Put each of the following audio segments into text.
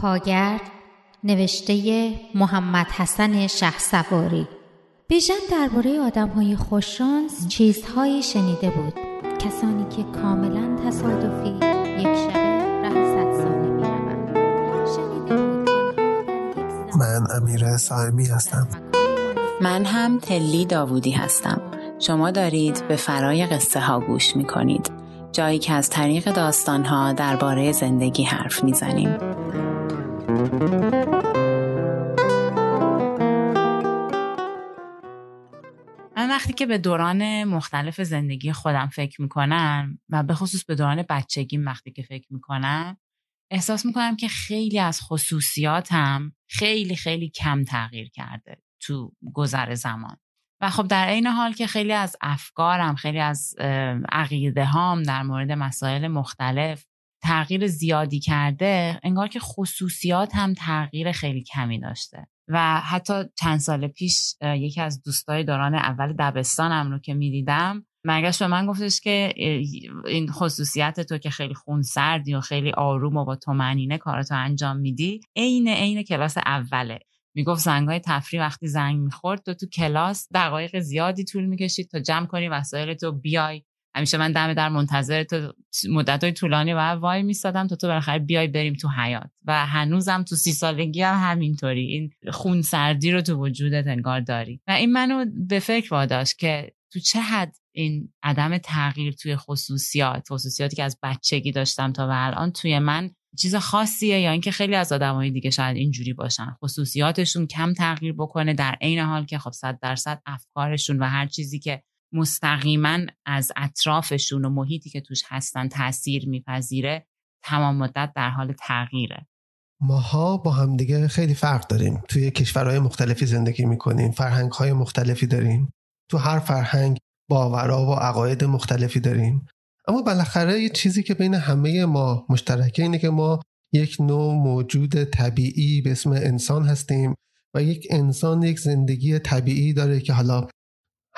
پاگرد نوشته محمد حسن شه سواری بیژن درباره آدم های خوششانس چیزهایی شنیده بود. کسانی که کاملا تصادفی یک شبه ره صد ساله می من امیر سایمی هستم. من هم تلی داوودی هستم. شما دارید به فرای قصه ها گوش می کنید جایی که از طریق داستان ها درباره زندگی حرف می زنیم. من وقتی که به دوران مختلف زندگی خودم فکر می‌کنم و به خصوص به دوران بچگیم وقتی که فکر می‌کنم احساس می‌کنم که خیلی از خصوصیاتم خیلی خیلی کم تغییر کرده تو گذر زمان. و خب در عین حال که خیلی از افکارم خیلی از عقیده هام در مورد مسائل مختلف تغییر زیادی کرده انگار که خصوصیات هم تغییر خیلی کمی داشته. و حتی چند سال پیش یکی از دوستای دوران اول دبستانم رو که می‌دیدم مرگش به من گفتش که این خصوصیت تو که خیلی خون سردی و خیلی آروم و با تو منینه کارتو انجام میدی عین عین کلاس اوله. می‌گفت زنگای تفریح وقتی زنگ می‌خورد تو تو کلاس دقایق زیادی طول می‌کشید تا جمع کنی وسایل تو بیای. همیشه من دم در منتظر تو مدت های طولانی و وای میستادم تا تو بالاخره بیای بریم تو حیات و هنوزم تو سی سالگی هم همینطوری. این خون سردی رو تو وجودت انگار داری. و این منو به فکر واداشت که تو چه حد این عدم تغییر توی خصوصیات خصوصیاتی که از بچگی داشتم تا و الان توی من چیز خاصیه یا اینکه خیلی از آدمای دیگه شاید اینجوری باشن. خصوصیاتشون کم تغییر بکنه در عین حال که خب صد درصد افکارشون و هر چیزی که مستقیما از اطرافشون و محیطی که توش هستن تاثیر میپذیره تمام مدت در حال تغییره. ماها با همدیگه خیلی فرق داریم. توی کشورهای مختلفی زندگی می‌کنیم فرهنگهای مختلفی داریم. تو هر فرهنگ باورا و عقاید مختلفی داریم. اما بالاخره یه چیزی که بین همه ما مشترکه اینه که ما یک نوع موجود طبیعی به اسم انسان هستیم و یک انسان یک زندگی طبیعی داره که حالا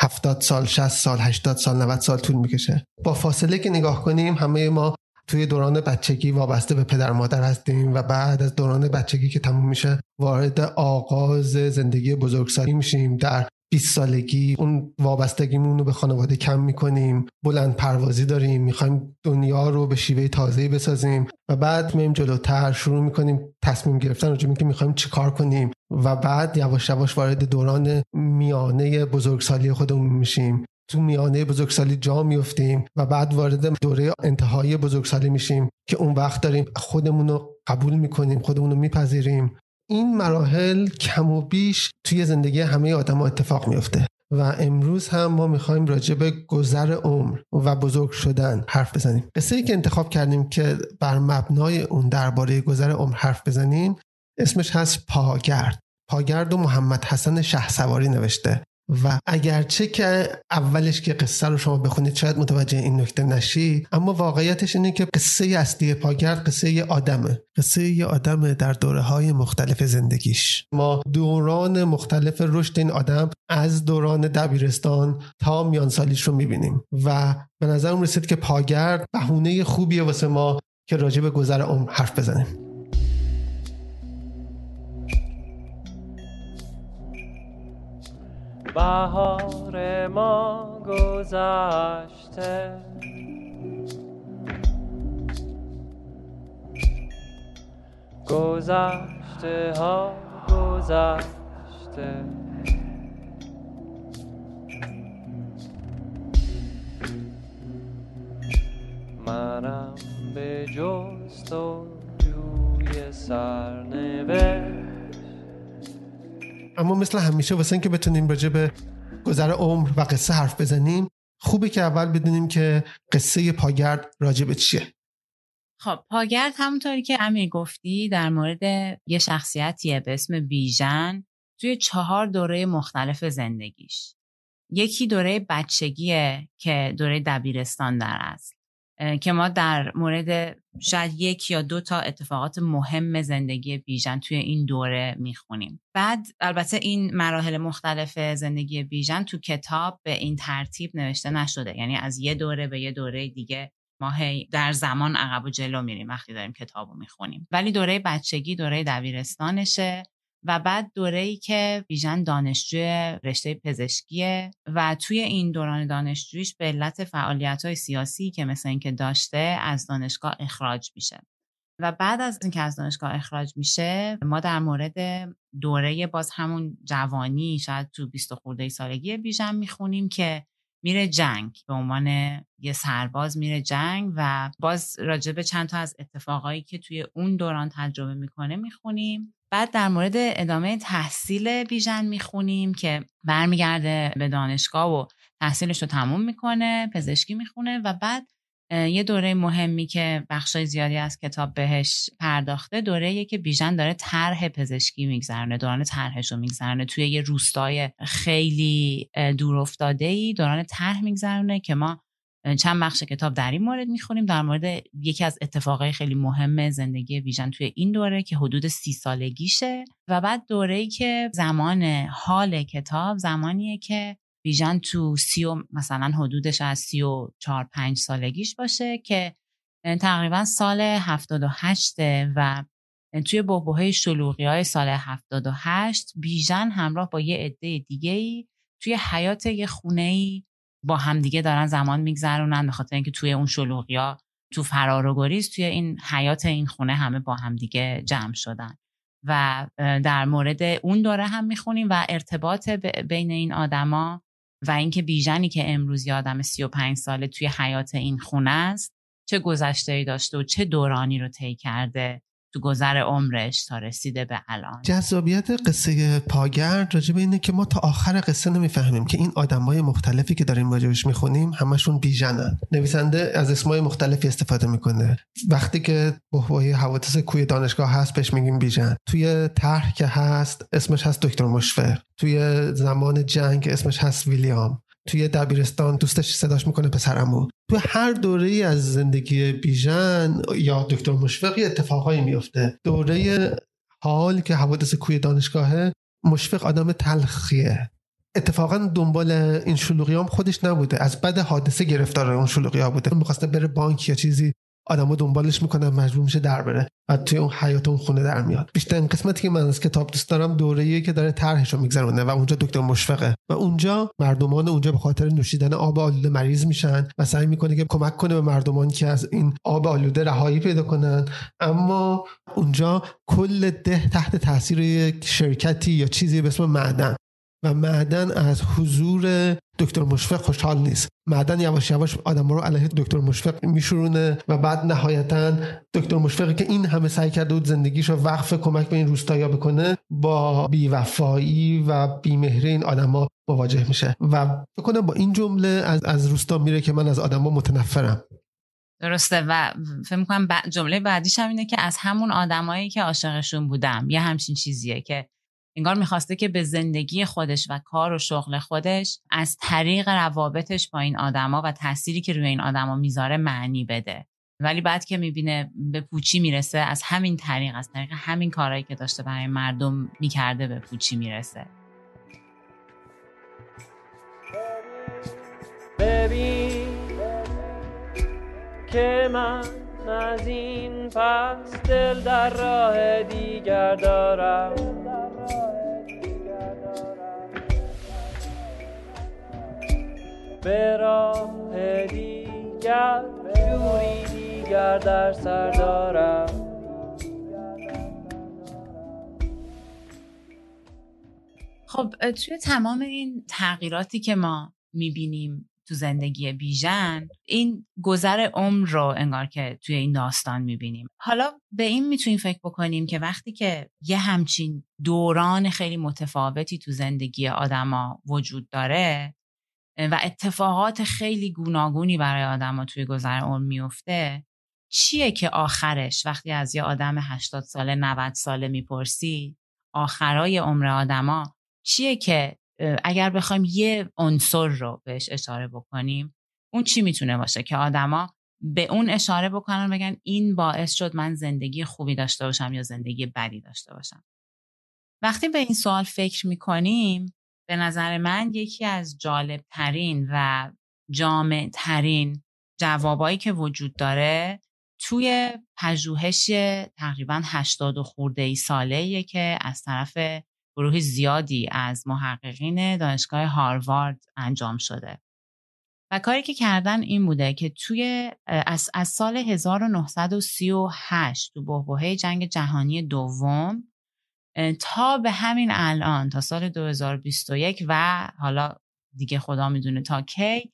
70 سال 60 سال 80 سال 90 سال طول می‌کشه. با فاصله که نگاه کنیم همه ما توی دوران بچگی وابسته به پدر مادر هستیم و بعد از دوران بچگی که تموم میشه وارد آغاز زندگی بزرگسالی میشیم. در 20 سالگی اون وابستگیمون رو به خانواده کم می‌کنیم. بلند پروازی داریم. می‌خوایم دنیا رو به شیوه تازه‌ای بسازیم. و بعد میایم جلوتر. شروع می‌کنیم تصمیم گرفتن راجع که می‌خوایم چیکار کنیم. و بعد یواش یواش وارد دوران میانه بزرگسالی خودمون میشیم. تو میانه بزرگسالی جا میفتیم و بعد وارد دوره انتهای بزرگسالی میشیم که اون وقت داریم خودمون رو قبول می‌کنیم خودمون رو میپذیریم. این مراحل کم و بیش توی زندگی همه آدم اتفاق میفته و امروز هم ما می‌خوایم راجع به گذر عمر و بزرگ شدن حرف بزنیم. قصه ای که انتخاب کردیم که بر مبنای اون درباره گذر عمر حرف بزنیم اسمش هست پاگرد. پاگرد و محمد حسن شه سواری نوشته. و اگرچه که اولش که قصه رو شما بخونید شاید متوجه این نکته نشی اما واقعیتش اینه که قصه اصلی پاگرد قصه یه آدمه. قصه یه آدمه در دوره های مختلف زندگیش. ما دوران مختلف رشد این آدم از دوران دبیرستان تا میان سالیش رو می‌بینیم و به نظرم رسید که پاگرد بهونه خوبیه واسه ما که راجع به گذر عمر حرف بزنیم. بهار ما گذشته. گذشته ها گذشته. منم به جست و جوی سرنوشت. اما مثل همیشه واسه اینکه بتونیم راجع به گذر عمر و قصه حرف بزنیم خوبه که اول بدونیم که قصه پاگرد راجع به چیه. خب پاگرد همونطوری که امیر گفتی در مورد یه شخصیتیه به اسم بیژن توی چهار دوره مختلف زندگیش. یکی دوره بچگیه که دوره دبیرستان در است. که ما در مورد شاید یک یا دو تا اتفاقات مهم زندگی بیژن توی این دوره می‌خونیم. بعد البته این مراحل مختلف زندگی بیژن تو کتاب به این ترتیب نوشته نشده. یعنی از یه دوره به یه دوره دیگه ما هی در زمان عقب و جلو میریم وقتی داریم کتابو می‌خونیم. ولی دوره بچگی دوره دبیرستانشه. و بعد دوره ای که بیژن دانشجو رشته پزشکیه و توی این دوران دانشجویش به علت فعالیت های سیاسی که مثل اینکه داشته از دانشگاه اخراج میشه. و بعد از اینکه از دانشگاه اخراج میشه ما در مورد دوره باز همون جوانی شاید تو 20 خورده سالگی بیژن می‌خونیم که میره جنگ. به عنوان یه سرباز میره جنگ و باز راجب چند تا از اتفاقایی که توی اون دوران تجربه می‌کنه می‌خونیم. بعد در مورد ادامه تحصیل بیژن می‌خونیم که برمیگرده به دانشگاه و تحصیلش رو تموم می‌کنه پزشکی می‌خونه و بعد یه دوره مهمی که بخشای زیادی از کتاب بهش پرداخته دوره که بیژن داره طرح پزشکی میگذرونه دوران طرحش رو میگذرونه. توی یه روستای خیلی دور افتاده ای دوران طرح میگذرونه که ما چند بخش کتاب در این مورد می‌خونیم در مورد یکی از اتفاقای خیلی مهم زندگی ویژن توی این دوره که حدود سی سالگیشه و بعد دوره ای که زمان حال کتاب زمانیه که ویژن تو سی و مثلا حدودش از سی و چار پنج سالگیش باشه که تقریبا سال هفتاد و هشته و توی بحبوهای شلوغی های سال هفتاد و هشت بیژن همراه با یه عده دیگه ای توی حیات یه خونه ای با همدیگه دارن زمان میگذرونن به خاطر اینکه توی اون شلوغیا تو فرار و گریز توی این حیات این خونه همه با همدیگه جمع شدن. و در مورد اون دوره هم می‌خونیم و ارتباط بین این آدما و اینکه بیژنی که امروز آدم 35 ساله توی حیات این خونه است چه گذشته ای داشته و چه دورانی رو طی کرده تو گذر عمرش تا رسیده به الان. جذابیت قصه پاگرد راجب اینه که ما تا آخر قصه نمی‌فهمیم که این آدمای مختلفی که داریم راجبش می‌خونیم همشون بیژنن. نویسنده از اسمای مختلفی استفاده می‌کنه. وقتی که بحبوهای حوادث کوی دانشگاه هست بهش میگیم بیژن. توی طرح که هست اسمش هست دکتر مشفق. توی زمان جنگ اسمش هست ویلیام. توی دبیرستان دوستش صداش می‌کنه پسرمو. تو هر دوره از زندگی بیژن یا دکتر مشفق اتفاقایی میفته دوره حال که حوادث کوی دانشگاهه مشفق آدم تلخیه. اتفاقا دنبال این شلوغی هم خودش نبوده. از بعد حادثه گرفتار اون شلوغی بوده. می‌خواسته بره بانک یا چیزی. آدمو دنبالش می‌کنن مجبور میشه در بره و توی اون حیات اون خونه در میاد. بیشتر قسمتی که من از کتاب دوست دارم دوره‌ای که داره طرحش رو میگذرونه و اونجا دکتر مشفقه. و اونجا مردمان اونجا به خاطر نوشیدن آب آلوده مریض میشن و سعی می‌کنه که کمک کنه به مردمان که از این آب آلوده رهایی پیدا کنن. اما اونجا کل ده تحت تاثیر یک شرکتی یا چیزی به اسم معدن. و معدن از حضور دکتر مشفق خوشحال نیست. معدن یواش یواش آدم رو علیه دکتر مشفق میشورونه و بعد نهایتا دکتر مشفقی که این همه سعی کرده بود زندگیش رو وقف کمک به این روستایا بکنه با بیوفایی و بیمهری این آدما مواجه میشه. و کنم با این جمله از, از روستا میره که من از آدما متنفرم. درسته. و فکر می‌کنم جمله بعدیش هم اینه که از همون آدمایی که عاشقشون بودم یه همچین چیزیه که انگار می‌خواسته که به زندگی خودش و کار و شغل خودش از طریق روابطش با این آدما و تأثیری که روی این آدما می‌ذاره معنی بده. ولی بعد که می‌بینه به پوچی می‌رسه از همین طریق از طریق همین کارهایی که داشته برای مردم می‌کرده به پوچی می‌رسه. که من از این پس دل در راه دیگر دارم. به راه دیگر جوری دیگر در سر دارم. خب توی تمام این تغییراتی که ما می‌بینیم تو زندگی بیژن این گذر عمر رو انگار که توی این داستان می‌بینیم. حالا به این می‌تونیم فکر بکنیم که وقتی که یه همچین دوران خیلی متفاوتی تو زندگی آدما وجود داره و اتفاقات خیلی گوناگونی برای آدما توی گذر عمر میفته چیه که آخرش وقتی از یه آدم 80 ساله 90 ساله می‌پرسی آخرای عمر آدما چیه که اگر بخوایم یه عنصر رو بهش اشاره بکنیم اون چی می‌تونه باشه؟ که آدما به اون اشاره بکنن بگن این باعث شد من زندگی خوبی داشته باشم یا زندگی بدی داشته باشم. وقتی به این سوال فکر می‌کنیم به نظر من یکی از جالب ترین و جامع ترین جوابایی که وجود داره توی پژوهش تقریبا 80 خورده ای ساله که از طرف گروه زیادی از محققین دانشگاه هاروارد انجام شده. و کاری که کردن این بوده که توی از, از سال 1938 تو بحبوحه جنگ جهانی دوم تا به همین الان تا سال 2021 و حالا دیگه خدا می‌دونه تا کی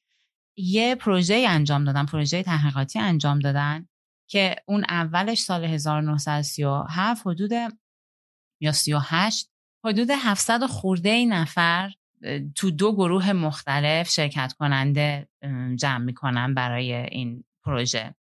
یه پروژه انجام دادن پروژه تحقیقاتی انجام دادن که اون اولش سال 1937 حدود یا 38 حدود 700 خورده ای نفر تو دو گروه مختلف شرکت کننده جمع می‌کنن برای این پروژه.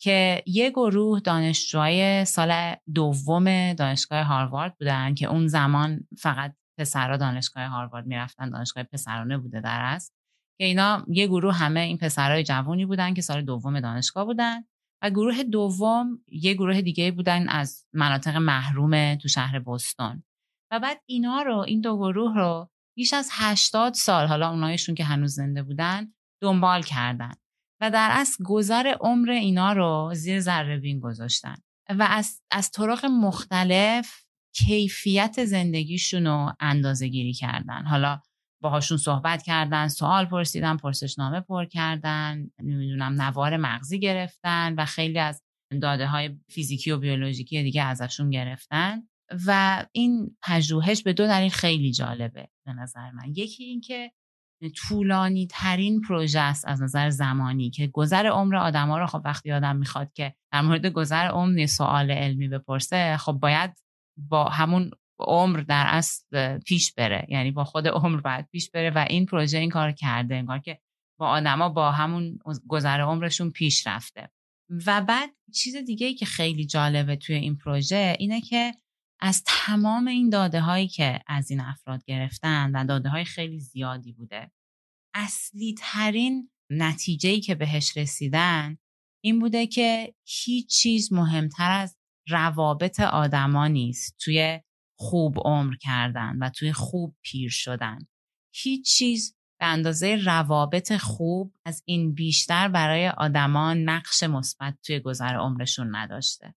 که یه گروه دانشجوهای سال دوم دانشگاه هاروارد بودن که اون زمان فقط پسرها دانشگاه هاروارد می‌رفتن دانشگاه پسرانه بوده در است که اینا یه گروه همه این پسرهای جوونی بودن که سال دوم دانشگاه بودن. و گروه دوم یه گروه دیگه بودن از مناطق محروم تو شهر بوستون و بعد اینا رو این دو گروه رو بیش از 80 سال حالا اونایشون که هنوز زنده بودن دنبال کردن. و در اصل گذر عمر اینا رو زیر ذره بین گذاشتن. و از, از طرق مختلف کیفیت زندگیشون رو اندازه گیری کردن. حالا باهاشون صحبت کردن سوال پرسیدن پرسشنامه پر کردن نمی‌دونم نوار مغزی گرفتن و خیلی از داده های فیزیکی و بیولوژیکی دیگه ازشون گرفتن. و این پژوهش به دو دلیل خیلی جالبه به نظر من. یکی اینکه طولانی ترین پروژه است از نظر زمانی که گذر عمر آدما رو خب وقتی آدم می‌خواد که در مورد گذر عمر سوال علمی بپرسه خب باید با همون عمر در اصل پیش بره. یعنی با خود عمر باید پیش بره و این پروژه این کار کرده انگار که با آدما با همون گذر عمرشون پیش رفته. و بعد چیز دیگه ای که خیلی جالبه توی این پروژه اینه که از تمام این داده هایی که از این افراد گرفتن و داده های خیلی زیادی بوده اصلی ترین نتیجه که بهش رسیدن این بوده که هیچ چیز مهمتر از روابط آدما نیست توی خوب عمر کردن و توی خوب پیر شدن. هیچ چیز به اندازه روابط خوب از این بیشتر برای آدما نقش مثبت توی گذر عمرشون نداشته.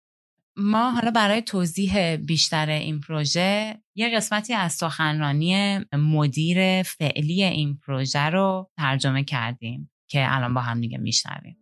ما حالا برای توضیح بیشتر این پروژه یه قسمتی از سخنرانی مدیر فعلی این پروژه رو ترجمه کردیم که الان با هم دیگه میشنویم.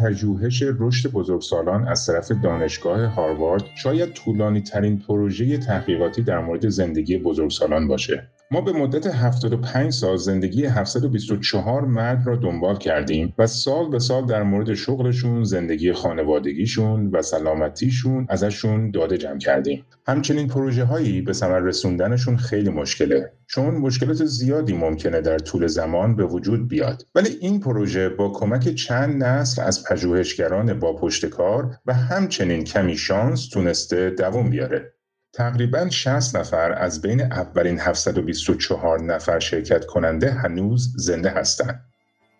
پژوهش رشد بزرگسالان از طرف دانشگاه هاروارد شاید طولانی ترین پروژه تحقیقاتی در مورد زندگی بزرگسالان باشه. ما به مدت 75 سال زندگی 724 مرد را دنبال کردیم و سال به سال در مورد شغلشون، زندگی خانوادگیشون و سلامتیشون ازشون داده جمع کردیم. همچنین پروژه هایی به ثمر رسوندنشون خیلی مشکله چون مشکلات زیادی ممکنه در طول زمان به وجود بیاد ولی این پروژه با کمک چند نسل از پژوهشگران با پشتکار و همچنین کمی شانس تونسته دوام بیاره تقریبا 60 نفر از بین اولین 724 نفر شرکت کننده هنوز زنده هستند.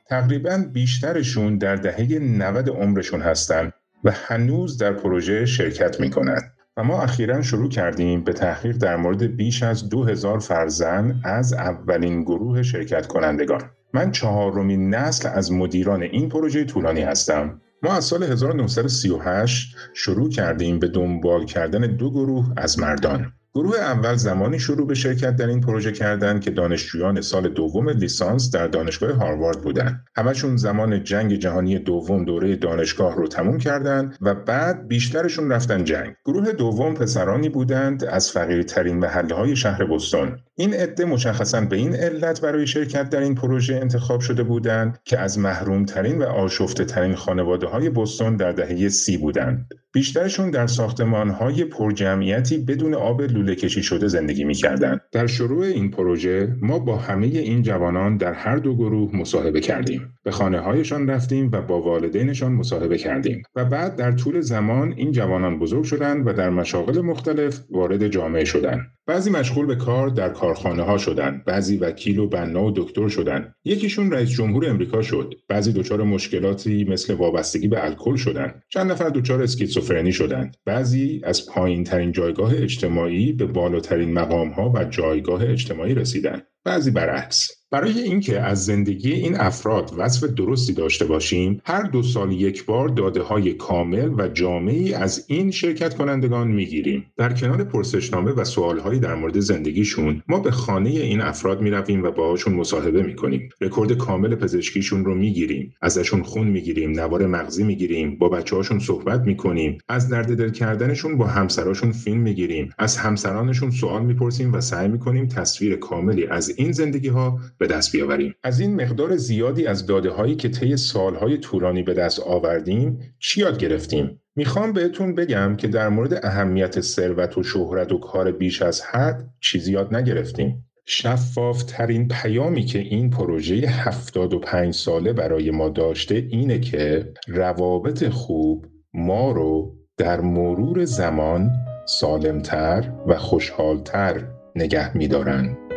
تقریبا بیشترشون در دهه 90 عمرشون هستند و هنوز در پروژه شرکت می کنند. و ما اخیرا شروع کردیم به تحقیق در مورد بیش از 2000 فرزن از اولین گروه شرکت کنندگان. من چهارمین نسل از مدیران این پروژه طولانی هستم ما از سال 1938 شروع کردیم به دنبال کردن دو گروه از مردان. گروه اول زمانی شروع به شرکت در این پروژه کردند که دانشجویان سال دوم لیسانس در دانشگاه هاروارد بودند. همشون زمان جنگ جهانی دوم دوره دانشگاه رو تموم کردند و بعد بیشترشون رفتن جنگ. گروه دوم پسرانی بودند از فقیرترین محله های شهر بوستون. این عده مشخصا به این علت برای شرکت در این پروژه انتخاب شده بودند که از محروم ترین و آشفته ترین خانواده های بستون در دهه سی بودند. بیشترشون در ساختمان های پرجمعیتی بدون آب لوله کشی شده زندگی می کردن. در شروع این پروژه ما با همه این جوانان در هر دو گروه مصاحبه کردیم. به خانه هایشان رفتیم و با والدینشان مصاحبه کردیم و بعد در طول زمان این جوانان بزرگ شدند و در مشاغل مختلف وارد جامعه شدند. بعضی مشغول به کار در کارخانه ها شدن بعضی وکیل و بنا و دکتر شدن. یکیشون رئیس جمهور امریکا شد. بعضی دچار مشکلاتی مثل وابستگی به الکل شدن. چند نفر دچار اسکیزوفرنی شدند بعضی از پایین ترین جایگاه اجتماعی به بالاترین مقام ها و جایگاه اجتماعی رسیدن. بعضی برعکس. برای اینکه از زندگی این افراد وصف درستی داشته باشیم هر دو سال یک بار داده های کامل و جامعی از این شرکت کنندگان می‌گیریم. در کنار پرسشنامه و سوالهایی در مورد زندگیشون ما به خانه این افراد می‌رویم و باهاشون مصاحبه می‌کنیم. رکورد کامل پزشکیشون رو می‌گیریم. ازشون خون می‌گیریم نوار مغزی می‌گیریم با بچه هاشون صحبت می‌کنیم. از درد دل کردنشون با همسراشون فیلم می‌گیریم. از همسرانشون سوال می‌پرسیم و سعی می‌کنیم تصویر کاملی از این زندگی ها به دست بیاوریم. از این مقدار زیادی از داده هایی که طی سالهای طولانی به دست آوردیم چی یاد گرفتیم؟ می‌خوام بهتون بگم که در مورد اهمیت ثروت و شهرت و کار بیش از حد چیزی یاد نگرفتیم. شفاف ترین پیامی که این پروژه 75 ساله برای ما داشته اینه که روابط خوب ما رو در مرور زمان سالمتر و خوشحالتر نگه میدارند.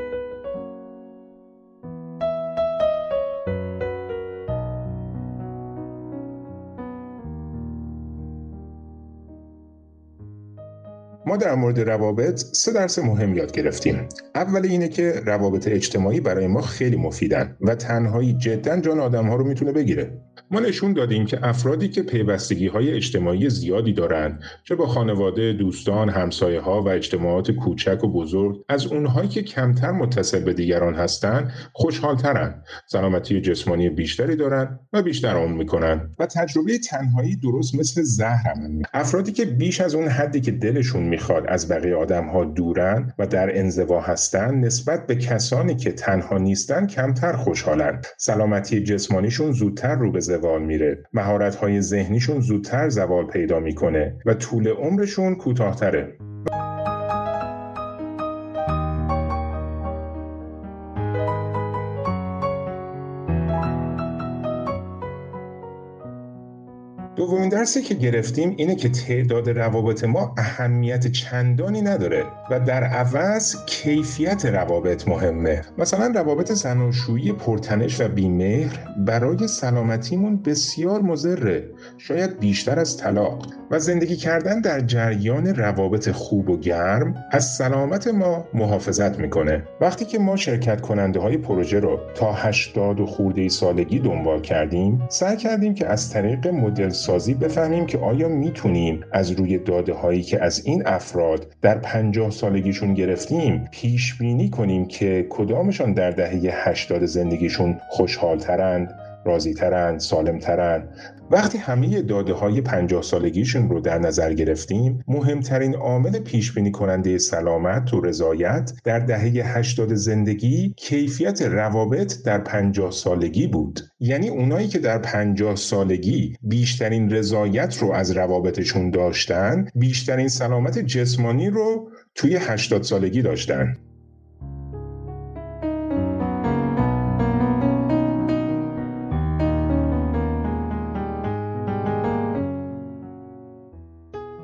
ما در مورد روابط سه درس مهم یاد گرفتیم. اول اینه که روابط اجتماعی برای ما خیلی مفیدن و تنهایی جدا جان آدم ها رو می‌تونه بگیره. ما نشون دادیم که افرادی که پیوستگی های اجتماعی زیادی دارند چه با خانواده، دوستان، همسایه ها و اجتماعات کوچک و بزرگ از اونهایی که کمتر متصل به دیگران هستند خوشحالترن سلامتی جسمانی بیشتری دارن و بیشتر عمر می‌کنن. و تجربه تنهایی درست مثل زهر افرادی که بیش از اون حدی که دلشون می‌خواد از بقیه آدم ها دورن و در انزوا هستن نسبت به کسانی که تنها نیستن کمتر خوشحالن. سلامتی جسمانیشون زودتر رو به زوال میره. مهارت های ذهنیشون زودتر زوال پیدا می‌کنه و طول عمرشون کوتاهتره. درسی که گرفتیم اینه که تعداد روابط ما اهمیت چندانی نداره و در عوض کیفیت روابط مهمه. مثلا روابط زناشویی پرتنش و بیمهر برای سلامتیمون بسیار مضره شاید بیشتر از طلاق. و زندگی کردن در جریان روابط خوب و گرم از سلامت ما محافظت می‌کنه. وقتی که ما شرکت کننده های پروژه رو تا 80 و خورده سالگی دنبال کردیم سعی کردیم که از طریق مدل سازی بفهمیم که آیا می‌تونیم از روی داده هایی که از این افراد در 50 سالگیشون گرفتیم پیش بینی کنیم که کدامشان در دهه 80 زندگیشون خوشحالترند راضیترند سالمترند؟ وقتی همه داده های 50 سالگیشون رو در نظر گرفتیم مهمترین عامل پیش بینی کننده سلامت و رضایت در دهه 80 زندگی کیفیت روابط در 50 سالگی بود. یعنی اونایی که در 50 سالگی بیشترین رضایت رو از روابطشون داشتن بیشترین سلامت جسمانی رو توی 80 سالگی داشتن.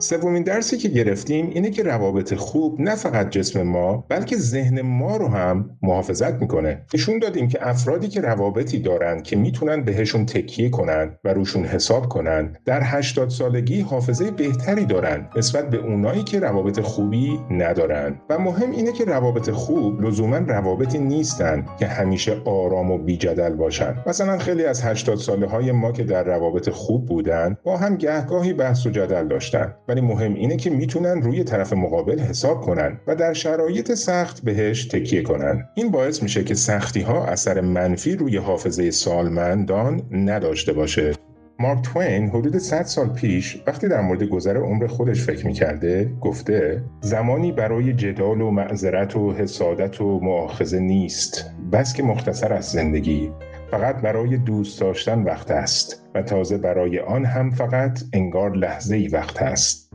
سومین درسی که گرفتیم اینه که روابط خوب نه فقط جسم ما بلکه ذهن ما رو هم محافظت می‌کنه. نشون دادیم که افرادی که روابطی دارن که می‌تونن بهشون تکیه کنن و روشون حساب کنن در 80 سالگی حافظه بهتری دارن نسبت به اونایی که روابط خوبی ندارن. و مهم اینه که روابط خوب لزوما روابطی نیستن که همیشه آرام و بیجدل باشن. مثلا خیلی از 80 ساله های ما که در روابط خوب بودن با هم گهگاهی بحث و جدل داشتن. ولی مهم اینه که می‌تونن روی طرف مقابل حساب کنن و در شرایط سخت بهش تکیه کنن. این باعث میشه که سختی ها اثر منفی روی حافظه سالمندان نداشته باشه. مارک توین حدود 100 سال پیش وقتی در مورد گذر عمر خودش فکر می‌کرده گفته زمانی برای جدال و معذرت و حسادت و معاخذه نیست بس که مختصر از زندگی. فقط برای دوست داشتن وقت است و تازه برای آن هم فقط انگار لحظه ای وقت است.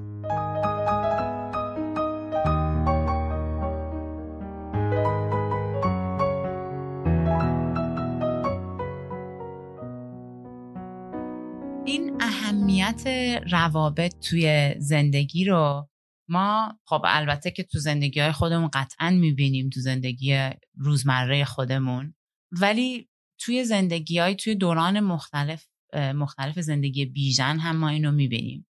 روابط توی زندگی رو ما خب البته که تو زندگی های خودمون قطعا می‌بینیم تو زندگی روزمره خودمون ولی توی زندگی های توی دوران مختلف مختلف زندگی بیژن هم ما اینو می‌بینیم.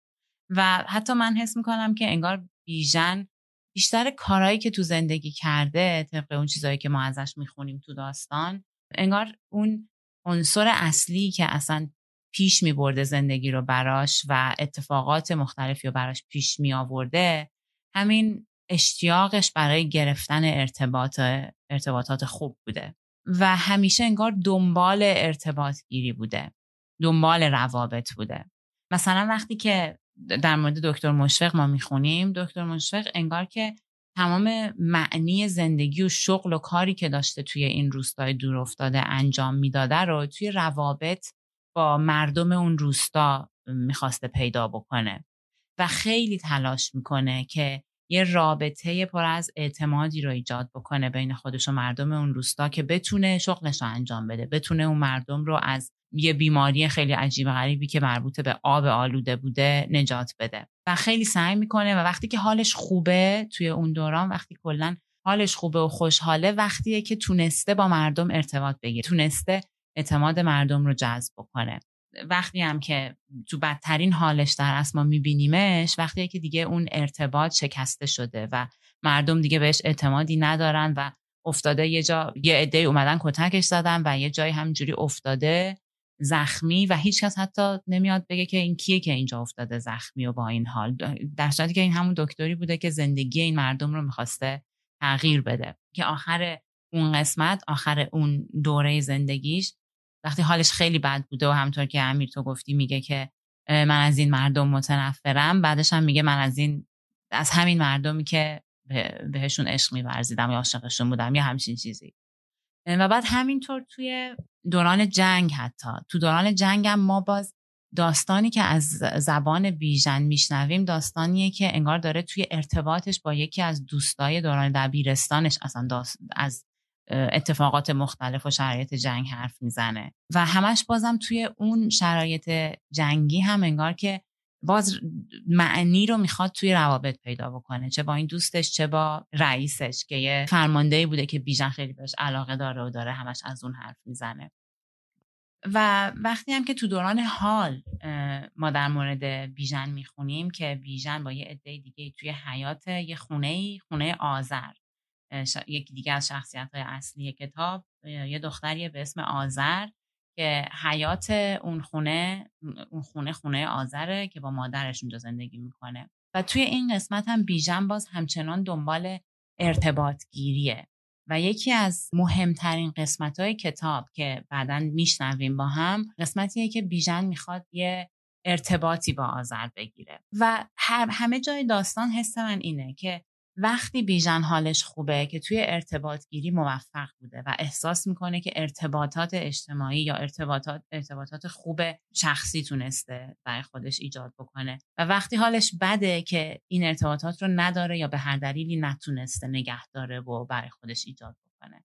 و حتی من حس می‌کنم که انگار بیژن بیشتر کارهایی که تو زندگی کرده طبق اون چیزهایی که ما ازش می‌خونیم تو داستان انگار اون عنصر اصلی که اصلا پیش می برده زندگی رو براش و اتفاقات مختلفی رو براش پیش می آورده همین اشتیاقش برای گرفتن ارتباط ارتباطات خوب بوده و همیشه انگار دنبال ارتباط گیری بوده دنبال روابط بوده. مثلا وقتی که در مورد دکتر مشفق ما می‌خونیم دکتر مشفق انگار که تمام معنی زندگی و شغل و کاری که داشته توی این روستای دور افتاده انجام می‌داده رو توی روابط با مردم اون روستا می‌خواسته پیدا بکنه و خیلی تلاش می‌کنه که یه رابطه پر از اعتمادی رو ایجاد بکنه بین خودش و مردم اون روستا که بتونه شغلش رو انجام بده بتونه اون مردم رو از یه بیماری خیلی عجیب غریبی که مربوط به آب آلوده بوده نجات بده. و خیلی سعی می‌کنه و وقتی که حالش خوبه توی اون دوران وقتی کلا حالش خوبه و خوشحاله وقتیه که تونسته با مردم ارتباط بگیره تونسته اعتماد مردم رو جذب بکنه. وقتی هم که تو بدترین حالش در اصل ما میبینیمش وقتی که دیگه اون ارتباط شکسته شده و مردم دیگه بهش اعتمادی ندارن و افتاده یه جا یه عده اومدن کتکش زدن و یه جایی همجوری افتاده زخمی و هیچکس حتی نمیاد بگه که این کیه که اینجا افتاده زخمی و با این حال. در صورتی که این همون دکتری بوده که زندگی این مردم رو می‌خواسته تغییر بده. که آخر اون قسمت آخر اون دوره زندگیش وقتی حالش خیلی بد بوده و همطور که امیر تو گفتی میگه که من از این مردم متنفرم بعدش هم میگه من از این از همین مردمی که بهشون عشق میورزیدم یا عاشقشون بودم یا همچین چیزی. و بعد همینطور توی دوران جنگ حتی. تو دوران جنگ هم ما باز داستانی که از زبان بیژن میشنویم داستانیه که انگار داره توی ارتباطش با یکی از دوستای دوران دبیرستانش اصلا از اتفاقات مختلف و شرایط جنگ حرف می‌زنه. و همش بازم توی اون شرایط جنگی هم انگار که باز معنی رو می‌خواد توی روابط پیدا بکنه. چه با این دوستش چه با رئیسش که یه فرمانده بوده که بیژن خیلی بهش علاقه داره و داره همش از اون حرف می‌زنه. و وقتی هم که تو دوران حال ما در مورد بیژن می‌خونیم که بیژن با یه عده دیگه توی حیات یه خونه خونه آذر. یکی دیگه از شخصیت های اصلی کتاب یه دختریه به اسم آذر که حیات اون خونه اون خونه خونه آذره که با مادرش اونجا زندگی می‌کنه. و توی این قسمت هم بیژن باز همچنان دنبال ارتباط گیریه و یکی از مهمترین قسمت های کتاب که بعدا میشنویم با هم قسمتیه که بیژن می‌خواد یه ارتباطی با آذر بگیره. و همه جای داستان حس من اینه که وقتی بیژن حالش خوبه که توی ارتباط گیری موفق بوده و احساس می‌کنه که ارتباطات اجتماعی یا ارتباطات ارتباطات خوب شخصی تونسته برای خودش ایجاد بکنه و وقتی حالش بده که این ارتباطات رو نداره یا به هر دلیلی نتونسته نگه داره و برای خودش ایجاد بکنه.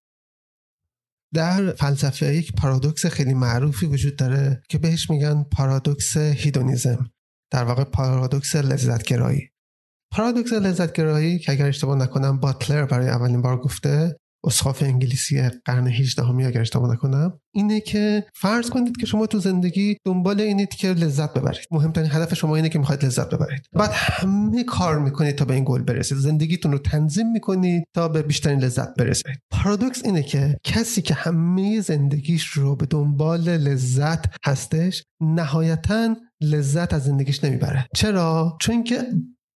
در فلسفه یک پارادوکس خیلی معروفی وجود داره که بهش میگن پارادوکس هیدونیزم در واقع پارادوکس لذتگرایی. پارادوکس لذتگرایی که اگر اشتباه نکنم باتلر برای اولین بار گفته اسخاف انگلیسی قرن 18 همی اگر اشتباه نکنم اینه که فرض کنید که شما تو زندگی دنبال اینید که لذت ببرید. مهمترین هدف شما اینه که می‌خواید لذت ببرید. بعد همه کار می‌کنید تا به این گل برسید. زندگیتون رو تنظیم می‌کنید تا به بیشترین لذت برسید. پارادوکس اینه که کسی که همه زندگیش رو به دنبال لذت هستش نهایتا لذت از زندگیش نمی‌بره. چرا؟ چون که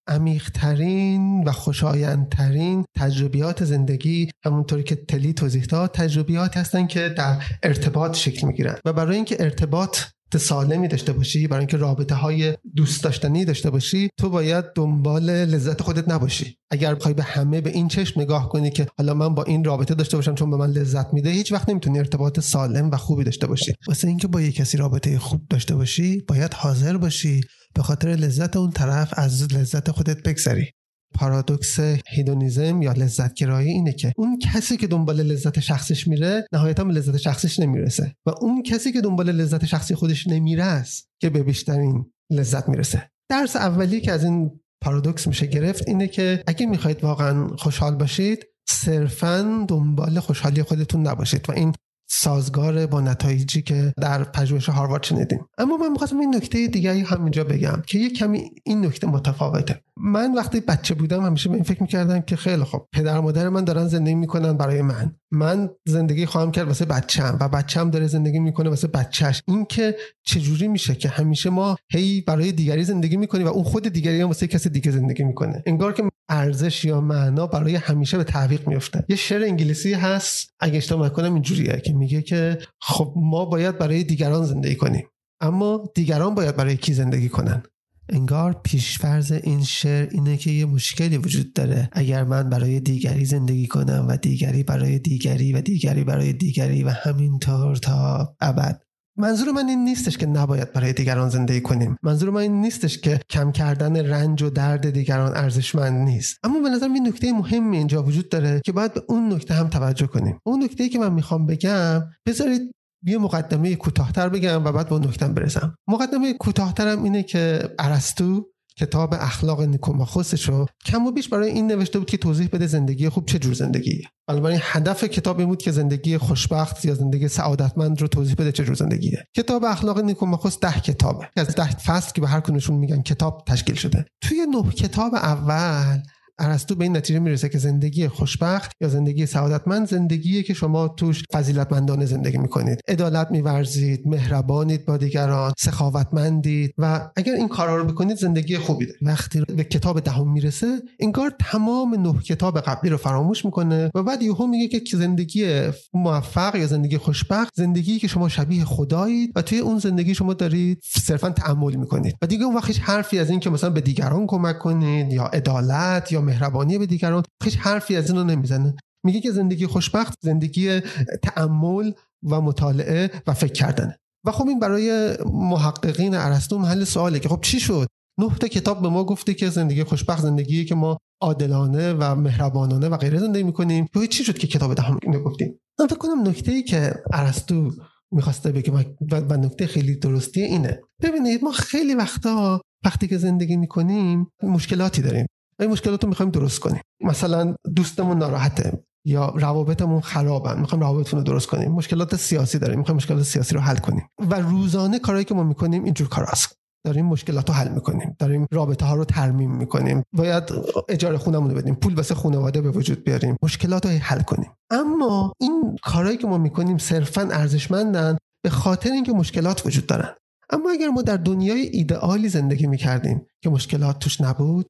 عمیقترین و خوشایندترین تجربیات زندگی همونطوری که تلی توضیح داد تجربیات هستن که در ارتباط شکل می‌گیرن. و برای اینکه ارتباط سالمی داشته باشی برای اینکه رابطه های دوست داشتنی داشته باشی تو باید دنبال لذت خودت نباشی. اگر بخوای به همه به این چشم نگاه کنی که حالا من با این رابطه داشته باشم چون به من لذت میده هیچ وقت نمی‌تونی ارتباط سالم و خوبی داشته باشی. واسه اینکه با یک کسی رابطه خوب داشته باشی باید حاضر باشی به خاطر لذت اون طرف از لذت خودت بگذری. پارادوکس هیدونیزم یا لذت گرایی اینه که اون کسی که دنبال لذت شخصش میره نهایتا به لذت شخصش نمی‌رسه. و اون کسی که دنبال لذت شخصی خودش نمیره است که به بیشترین لذت می‌رسه. درس اولی که از این پارادوکس میشه گرفت اینه که اگه می‌خواید واقعا خوشحال باشید صرفا دنبال خوشحالی خودتون نباشید. و این سازگار با نتایجی که در پژوهش هاروارد شنیدیم. اما من می‌خواستم این نکته دیگری هم اینجا بگم که یه کمی این نکته متفاوته. من وقتی بچه بودم همیشه به این فکر می‌کردم که خیلی خب پدر مادر من دارن زندگی می‌کنن برای من. من زندگی خواهم کرد واسه بچم و بچم داره زندگی می‌کنه واسه بچهش این که چجوری میشه که همیشه ما هی برای دیگری زندگی می‌کنیم و اون خود دیگری هم واسه کسی دیگه زندگی می‌کنه. انگار که ارزش یا معنا برای همیشه به تعویق میفته یه شعر انگلیسی هست اگه اشتباه نکنم اینجوریه که میگه که خب ما باید برای دیگران زندگی کنیم اما دیگران باید برای کی زندگی کنن؟ انگار پیشفرز این شعر اینه که یه مشکلی وجود داره. اگر من برای دیگری زندگی کنم و دیگری برای دیگری و دیگری برای دیگری و همینطور تا ابد. منظور من این نیستش که نباید برای دیگران زندگی کنیم. منظور من این نیستش که کم کردن رنج و درد دیگران ارزشمند نیست. اما به نظر این نکته مهمی اینجا وجود داره که باید به اون نکته هم توجه کنیم. اون نکته که من می‌خوام بگم بذارید یه مقدمه کوتاهتر بگم و بعد به نکتم برسم. مقدمه کوتاهترم اینه که ارسطو کتاب اخلاق نیکوماخوسش رو کم و بیش برای این نوشته بود که توضیح بده زندگی خوب چه جور زندگیه. بنابراین هدف کتاب این بود که زندگی خوشبخت یا زندگی سعادتمند رو توضیح بده چه جور زندگیه. کتاب اخلاق نیکوماخوس ده کتابه. از ده فصل که به هر کنشون میگن کتاب تشکیل شده. توی نه کتاب اول ارسطو به این نتیجه می‌رسه که زندگی خوشبخت یا زندگی سعادتمند زندگیه که شما توش فضیلتمندانه زندگی می‌کنید. عدالت میورزید مهربانید با دیگران سخاوتمندید و اگر این کارا رو بکنید زندگی خوبی دارید. وقتی به کتاب دهم می‌رسه انگار تمام نه کتاب قبلی رو فراموش می‌کنه و بعد یهو میگه که زندگی موفق یا زندگی خوشبخت زندگی که شما شبیه خدایید و توی اون زندگی شما دارید صرفا تعمل می‌کنید. و دیگه اون وقت حرفی از این که مثلا به دیگران کمک کنید یا عدالت یا مهربانی به دیگران هیچ حرفی از اینو نمی‌زنه. میگه که زندگی خوشبخت زندگی تعمل و مطالعه و فکر کردنه و خب این برای محققین ارسطو محل سواله که خب چی شد؟ نه تا کتاب به ما گفته که زندگی خوشبخت زندگیه که ما عادلانه و مهربانانه و غیره زندگی می‌کنیم. تو چی شد که کتاب دهم اینو گفتیم؟ من فکر کنم نکته ای که ارسطو می‌خواسته بگه و نکته خیلی درستی اینه. ببینید ما خیلی وقتا وقتی که زندگی می‌کنیم مشکلاتی داریم. این مشکلات رو می‌خوایم درست کنیم. مثلا دوستمون ناراحته یا روابطمون خرابن. می‌خوایم روابطمون رو درست کنیم. مشکلات سیاسی داریم. می‌خوایم مشکلات سیاسی رو حل کنیم. و روزانه کارهایی که ما می‌کنیم اینجور کاراست داریم مشکلات رو حل می‌کنیم. داریم رابطه ها رو ترمیم می‌کنیم. باید اجاره خونمون رو بدیم. پول واسه خانواده به وجود بیاریم. مشکلات رو حل کنیم. اما این کارهایی که ما می‌کنیم صرفا ارزشمندن به خاطر اینکه مشکلات وجود دارن. اما اگر ما در دنیای ایدئالی زندگی می‌کردیم که مشکلات توش نبود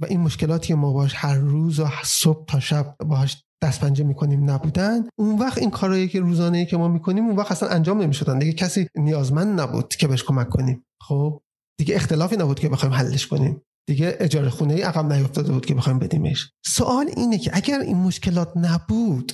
و این مشکلاتی که ما باش هر روز و صبح تا شب باهاش دست پنجه می‌کنیم نبودن اون وقت این کارهایی که روزانه که ما می‌کنیم اون وقت اصلا انجام نمی‌شدن. دیگه کسی نیازمند نبود که بهش کمک کنیم. خب دیگه اختلافی نبود که بخوایم حلش کنیم. دیگه اجاره خونه ای عقب نیافتاده بود که بخوایم بدیمش. سوال اینه که اگر این مشکلات نبود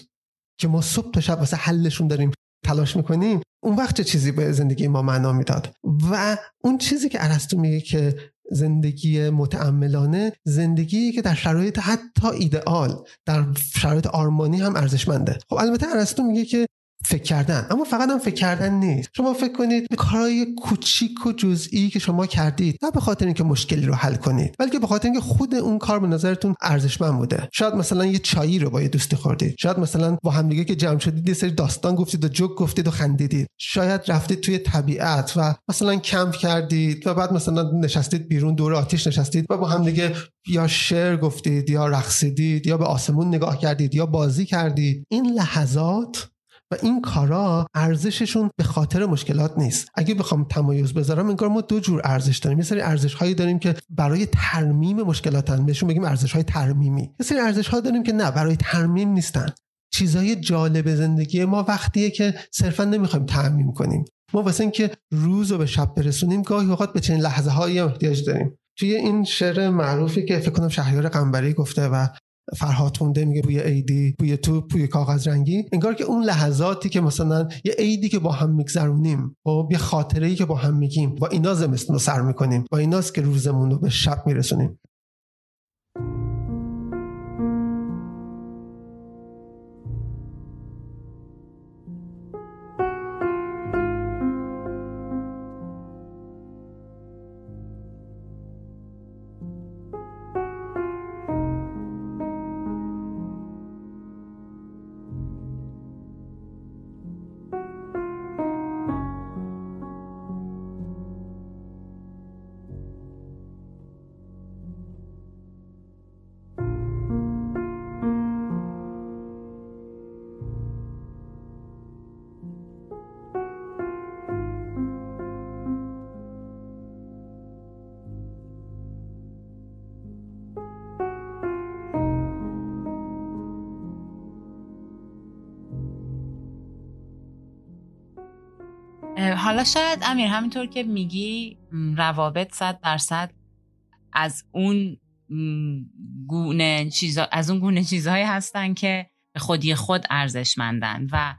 که ما صبح تا شب واسه حلشون داریم تلاش می‌کنیم اون وقت چه چیزی به زندگی ما معنا می‌داد؟ و اون چیزی که ارسطو میگه که زندگی متعملانه زندگی که در شرایط حتی ایدئال در شرایط آرمانی هم ارزشمنده. خب البته ارسطو میگه که فکر کردن. اما فقط هم فکر کردن نیست. شما فکر کنید به کارهای کوچیک و جزئی که شما کردید نه به خاطر اینکه مشکلی رو حل کنید بلکه به خاطر اینکه خود اون کار به نظرتون ارزشمند بوده. شاید مثلا یه چایی رو با یه دوستی خوردید. شاید مثلا با همدیگه که جمع شدید یه سری داستان گفتید و جوک گفتید و خندیدید. شاید رفتید توی طبیعت و مثلا کمپ کردید و بعد مثلا نشستید بیرون دور آتیش نشستید و با همدیگه یا شعر گفتید یا رقصیدید یا به آسمون نگاه کردید یا بازی کردید. این لحظات و این کارا ارزششون به خاطر مشکلات نیست. اگه بخوام تمایز بذارم انگار ما دو جور ارزش داریم. یه سری ارزش هایی داریم که برای ترمیم مشکلاتن. بهشون بگیم ارزش های ترمیمی. یه سری ارزش ها داریم که نه برای ترمیم نیستن. چیزای جالب زندگی ما وقتیه که صرفا نمی‌خوایم تعمیم کنیم. ما واسه اینکه روز رو به شب برسونیم گاهی اوقات به چنین لحظه هایی احتیاج داریم. توی این شعر معروفی که فکر کنم شهریار قنبری گفته و فرهاد خونده میگه بوی ایدی بوی تو بوی کاغذ رنگی. انگار که اون لحظاتی که مثلا یه عیدی که با هم میگذرونیم خب، یه خاطره ای که با هم میگیم با اینا زمستون رو سر می‌کنیم با ایناست که روزمون رو به شب میرسونیم. حالا شاید امیر همینطور که میگی روابط صد درصد از اون گونه چیزا از اون گونه چیزهایی هستن که به خودی خود ارزشمندن و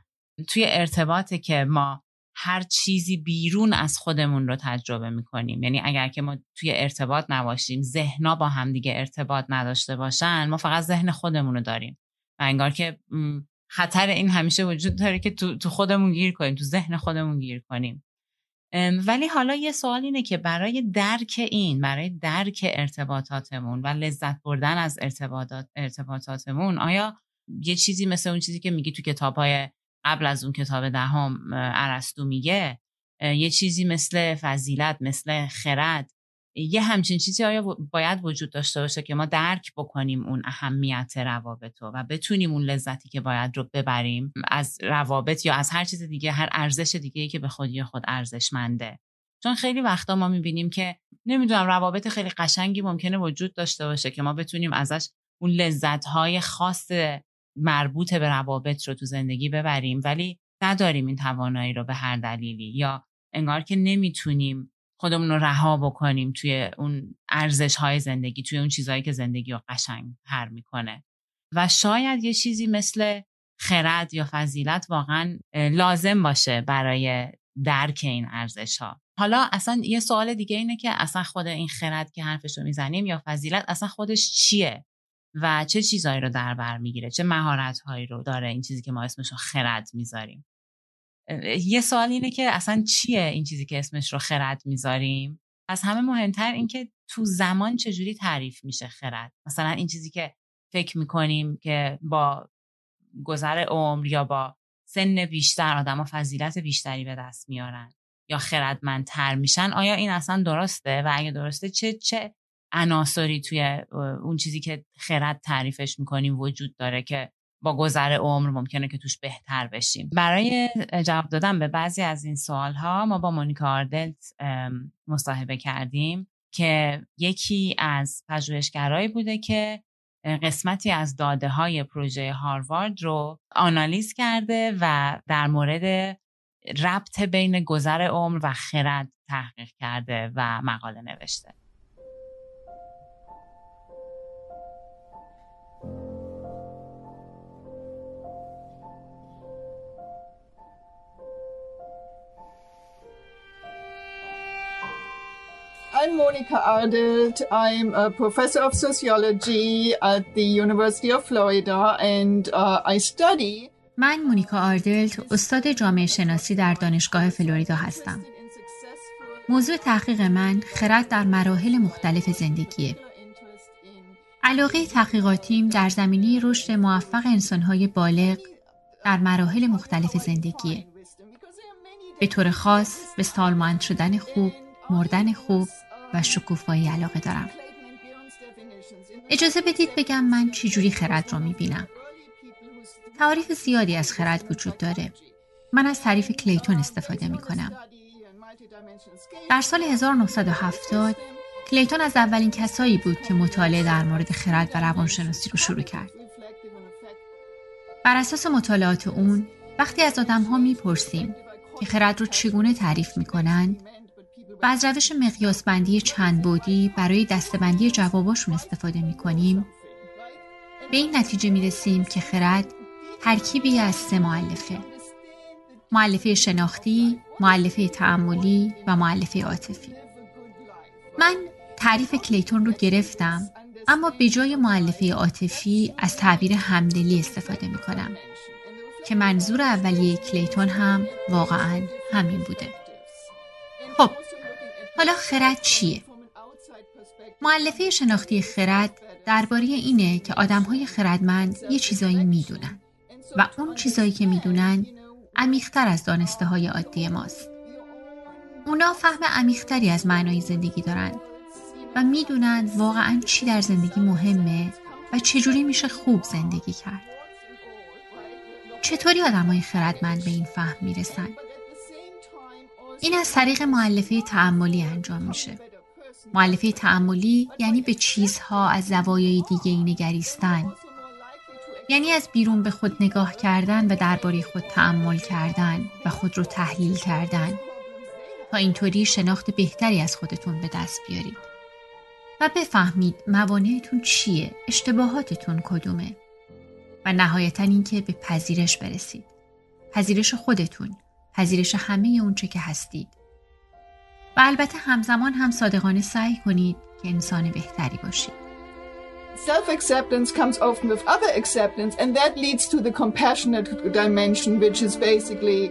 توی ارتباطی که ما هر چیزی بیرون از خودمون رو تجربه می‌کنیم. یعنی اگر که ما توی ارتباط نباشیم ذهنا با هم دیگه ارتباط نداشته باشن ما فقط ذهن خودمون رو داریم. و انگار که خطر این همیشه وجود داره که تو, تو خودمون گیر کنیم تو ذهن خودمون گیر کنیم. ولی حالا یه سوال اینه که برای درک این برای درک ارتباطاتمون و لذت بردن از ارتباطات ارتباطاتمون آیا یه چیزی مثل اون چیزی که میگی تو کتابهای قبل از اون کتاب دهم ارسطو میگه یه چیزی مثل فضیلت مثل خرد یه همچین چیزی آیا باید وجود داشته باشه که ما درک بکنیم اون اهمیت روابط رو و بتونیم اون لذتی که باید رو ببریم از روابط یا از هر چیز دیگه هر ارزش دیگه که به خودی خود ارزشمنده. چون خیلی وقتا ما می‌بینیم که نمی‌دونم روابط خیلی قشنگی ممکنه وجود داشته باشه که ما بتونیم ازش اون لذت های خاص مربوط به روابط رو تو زندگی ببریم ولی نداریم این توانایی رو به هر دلیلی. یا انگار که نمی‌تونیم خودمون رو رها بکنیم توی اون ارزش های زندگی توی اون چیزهایی که زندگی رو قشنگ هر می‌کنه. و شاید یه چیزی مثل خرد یا فضیلت واقعا لازم باشه برای درک این ارزش ها حالا اصلا یه سوال دیگه اینه که اصلا خود این خرد که حرفش رو می‌زنیم یا فضیلت اصلا خودش چیه و چه چیزهایی رو در بر می‌گیره؟ چه مهارت هایی رو داره این چیزی که ما اسمش رو خرد می‌ذاریم؟ یه سوال اینه که اصلا چیه این چیزی که اسمش رو خرد می‌ذاریم؟ از همه مهمتر اینکه تو زمان چجوری تعریف میشه خرد؟ مثلا این چیزی که فکر می‌کنیم که با گذر عمر یا با سن بیشتر آدم و فضیلت بیشتری به دست میارن یا خردمندتر میشن آیا این اصلا درسته؟ و اگه درسته چه چه عناصری توی اون چیزی که خرد تعریفش می‌کنیم وجود داره که با گذر عمر ممکنه که توش بهتر بشیم. برای جواب دادن به بعضی از این سوال ها ما با مونیکا آردلت مصاحبه کردیم که یکی از پژوهشگرایی بوده که قسمتی از داده های پروژه هاروارد رو آنالیز کرده و در مورد ربط بین گذر عمر و خرد تحقیق کرده و مقاله نوشته. I'm Monica Ardelt. I'm a professor of sociology at the University of Florida and uh, I study من مونیکا آردلت استاد جامعه شناسی در دانشگاه فلوریدا هستم. موضوع تحقیق من خرد در مراحل مختلف زندگیه. علاقه تحقیقاتیم در زمینه رشد موفق انسانهای بالغ در مراحل مختلف زندگیه. به طور خاص به سالمند شدن خوب، مردن خوب و شکوفایی علاقه دارم. اجازه بدید بگم من چجوری خرد را می‌بینم. تعریف زیادی از خرد وجود داره. من از تعریف کلیتون استفاده می کنم. در سال 1970 کلیتون از اولین کسایی بود که مطالعه در مورد خرد و روانشناسی رو شروع کرد. بر اساس مطالعات اون وقتی از آدم ها می‌پرسیم که خرد رو چگونه تعریف می کنند و از روش مقیاس بندی چند بودی برای دستبندی جواباشون استفاده می کنیم به این نتیجه می رسیم که خرد ترکیبی از سه معلفه معلفه شناختی، معلفه تعملی و معلفه عاطفی. من تعریف کلیتون رو گرفتم اما به جای معلفه عاطفی از تعبیر همدلی استفاده می کنم که منظور اولیه کلیتون هم واقعا همین بوده. خب حالا خرد چیه؟ معلفه شناختی خرد درباره اینه که آدمهای خردمند یه چیزایی می‌دونن و اون چیزایی که می‌دونن عمیقتر از دانسته های عادی ماست. اونا فهم عمیقتری از معنای زندگی دارند و می‌دونن واقعا چی در زندگی مهمه و چجوری میشه خوب زندگی کرد. چطوری آدم های خردمند به این فهم می‌رسن؟ این از طریق معلفه تعملی انجام میشه. معلفه تعملی یعنی به چیزها از زوایای دیگه نگریستن. یعنی از بیرون به خود نگاه کردن و درباره خود تعمل کردن و خود رو تحلیل کردن. تا اینطوری شناخت بهتری از خودتون به دست بیارید. و بفهمید موانعتون چیه اشتباهاتتون کدومه. و نهایتا اینکه به پذیرش برسید. پذیرش خودتون. پذیرش همه اونچه که هستید. و البته همزمان هم صادقانه سعی کنید که انسان بهتری باشید. Self-acceptance comes often with other acceptance and that leads to the compassionate dimension which is basically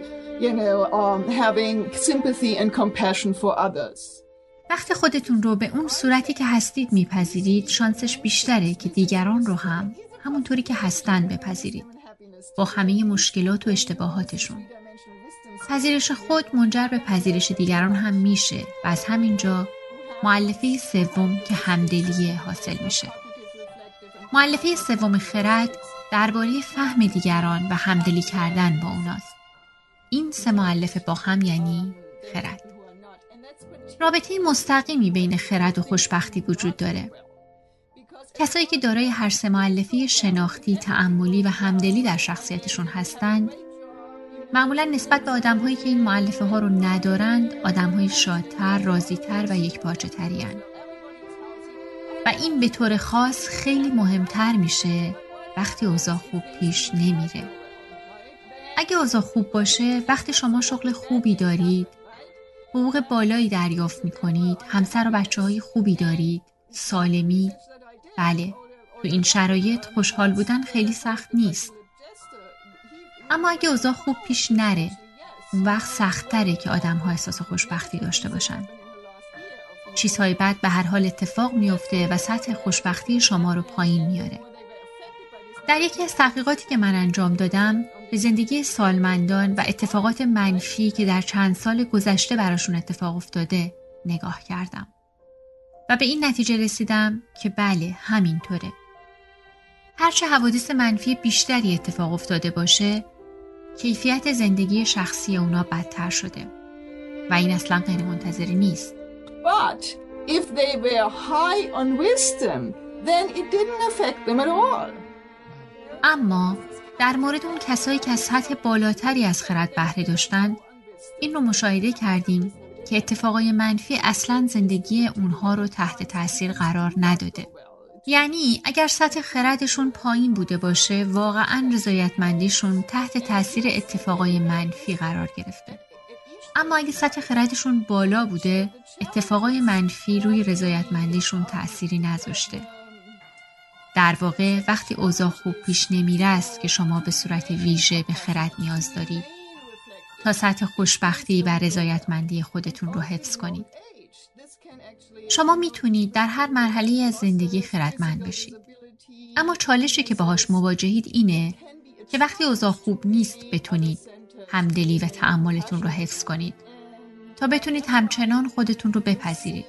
you know um, having sympathy and compassion for others. وقتی خودتون رو به اون صورتی که هستید میپذیرید شانسش بیشتره که دیگران رو هم همونطوری که هستن بپذیرید. با همه مشکلات و اشتباهاتشون. پذیرش خود منجر به پذیرش دیگران هم میشه و از همینجا معلفه سوم که همدلیه حاصل میشه معلفه سوم خرد درباره فهم دیگران و همدلی کردن با اوناست. این سه معلفه با هم یعنی خرد. رابطه مستقیمی بین خرد و خوشبختی وجود داره. کسایی که دارای هر سه معلفه شناختی، تعملی و همدلی در شخصیتشون هستند، معمولا نسبت به آدمهایی که این معلفه ها رو ندارند، آدمهای شادتر، راضیتر و یک پارچه و این به طور خاص خیلی مهمتر میشه وقتی اوضاع خوب پیش نمیره. اگه اوضاع خوب باشه وقتی شما شغل خوبی دارید حقوق بالایی دریافت می‌کنید همسر و بچه های خوبی دارید سالمی بله تو این شرایط خوشحال بودن خیلی سخت نیست. اما اگه اوضاع خوب پیش نره اون وقت سختتره که آدم ها احساس خوشبختی داشته باشند چیزهای بد به هر حال اتفاق میفته و سطح خوشبختی شما رو پایین میاره. در یکی از تحقیقاتی که من انجام دادم به زندگی سالمندان و اتفاقات منفی که در چند سال گذشته براشون اتفاق افتاده نگاه کردم. و به این natice رسیدم که بله همینطوره. هرچه حوادث منفی بیشتری اتفاق افتاده باشه کیفیت زندگی شخصی اونا بدتر شده و این اصلا غیر منتظری نیست. But if they were high on wisdom, then it didn't affect them at all. اما در مورد اون کسایی که از سطح بالاتری از خرد بهره داشتن این رو مشاهده کردیم که اتفاقای منفی اصلا زندگی اونها رو تحت تاثیر قرار نداده. یعنی اگر سطح خردشون پایین بوده باشه واقعا رضایتمندیشون تحت تاثیر اتفاقای منفی قرار گرفته. اما اگه سطح خردشون بالا بوده اتفاقای منفی روی رضایتمندیشون تأثیری نذاشته. در واقع وقتی اوضاع خوب پیش نمیره است که شما به صورت ویژه به خرد نیاز دارید تا سطح خوشبختی و رضایتمندی خودتون رو حفظ کنید. شما می‌تونید در هر مرحله از زندگی خردمند بشید. اما چالشی که باهاش مواجهید اینه که وقتی اوضاع خوب نیست بتونید همدلی و تعملتون رو حفظ کنید تا بتونید همچنان خودتون رو بپذیرید.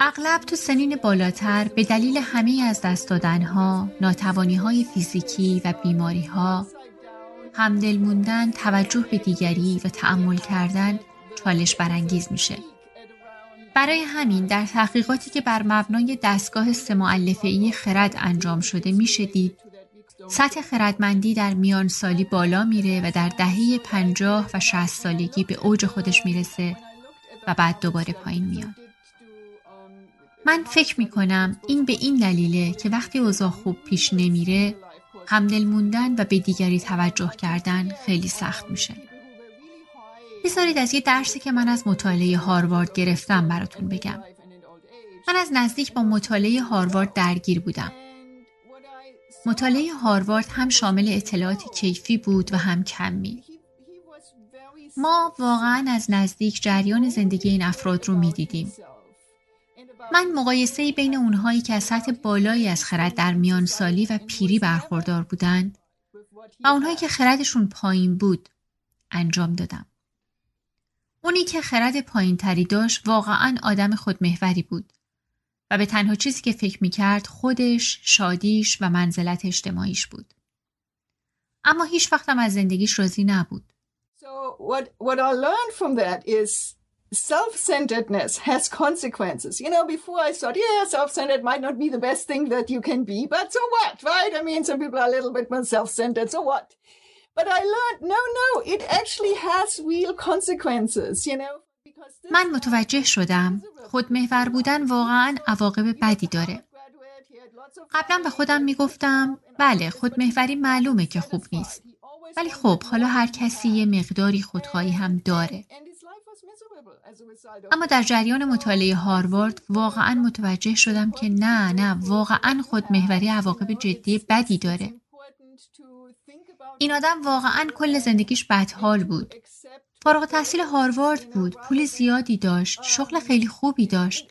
اغلب تو سنین بالاتر به دلیل همه از دست دادنها، ناتوانی های فیزیکی و بیماری ها، همدل موندن، توجه به دیگری و تعمل کردن چالش برانگیز میشه. برای همین در تحقیقاتی که بر مبنای دستگاه ای خرد انجام شده میشه دید سطح خردمندی در میان سالی بالا میره و در دهه پنجاه و شهست سالگی به اوج خودش می‌رسه و بعد دوباره پایین میاد. من فکر می‌کنم این به این دلیله که وقتی اوضاع خوب پیش نمیره همدل موندن و به دیگری توجه کردن خیلی سخت میشه. بذارید از یه درسی که من از مطالعه هاروارد گرفتم براتون بگم. من از نزدیک با مطالعه هاروارد درگیر بودم. مطالعه هاروارد هم شامل اطلاعات کیفی بود و هم کمی. ما واقعا از نزدیک جریان زندگی این افراد رو می‌دیدیم. من مقایسه بین اونهایی که از سطح بالایی از خرد در میان سالی و پیری برخوردار بودند و اونهایی که خردشون پایین بود انجام دادم. اونی که خرد پایین تری داشت واقعا آدم خودمهوری بود و به تنها چیزی که فکر می‌کرد خودش، شادیش و منزلت اجتماعیش بود. اما هیچ وقتم از زندگیش راضی نبود. So what, what I learned from that is self-centeredness has consequences. You know, before I thought, yeah, self-centered might not be the best thing that you can be, but so what, right? I mean, some people are a little bit more self-centered, so what? But I learned, no, no, it actually has real consequences, you know. من متوجه شدم خودمحور بودن واقعا عواقب بدی داره. قبلا به خودم می‌گفتم بله خودمحوری معلومه که خوب نیست. ولی خب حالا هر کسی یه مقداری خودخواهی هم داره. اما در جریان مطالعه هاروارد واقعا متوجه شدم که نه نه واقعا خودمحوری عواقب جدی بدی داره. این آدم واقعا کل زندگیش بدحال بود. فارغ تحصیل هاروارد بود، پول زیادی داشت، شغل خیلی خوبی داشت،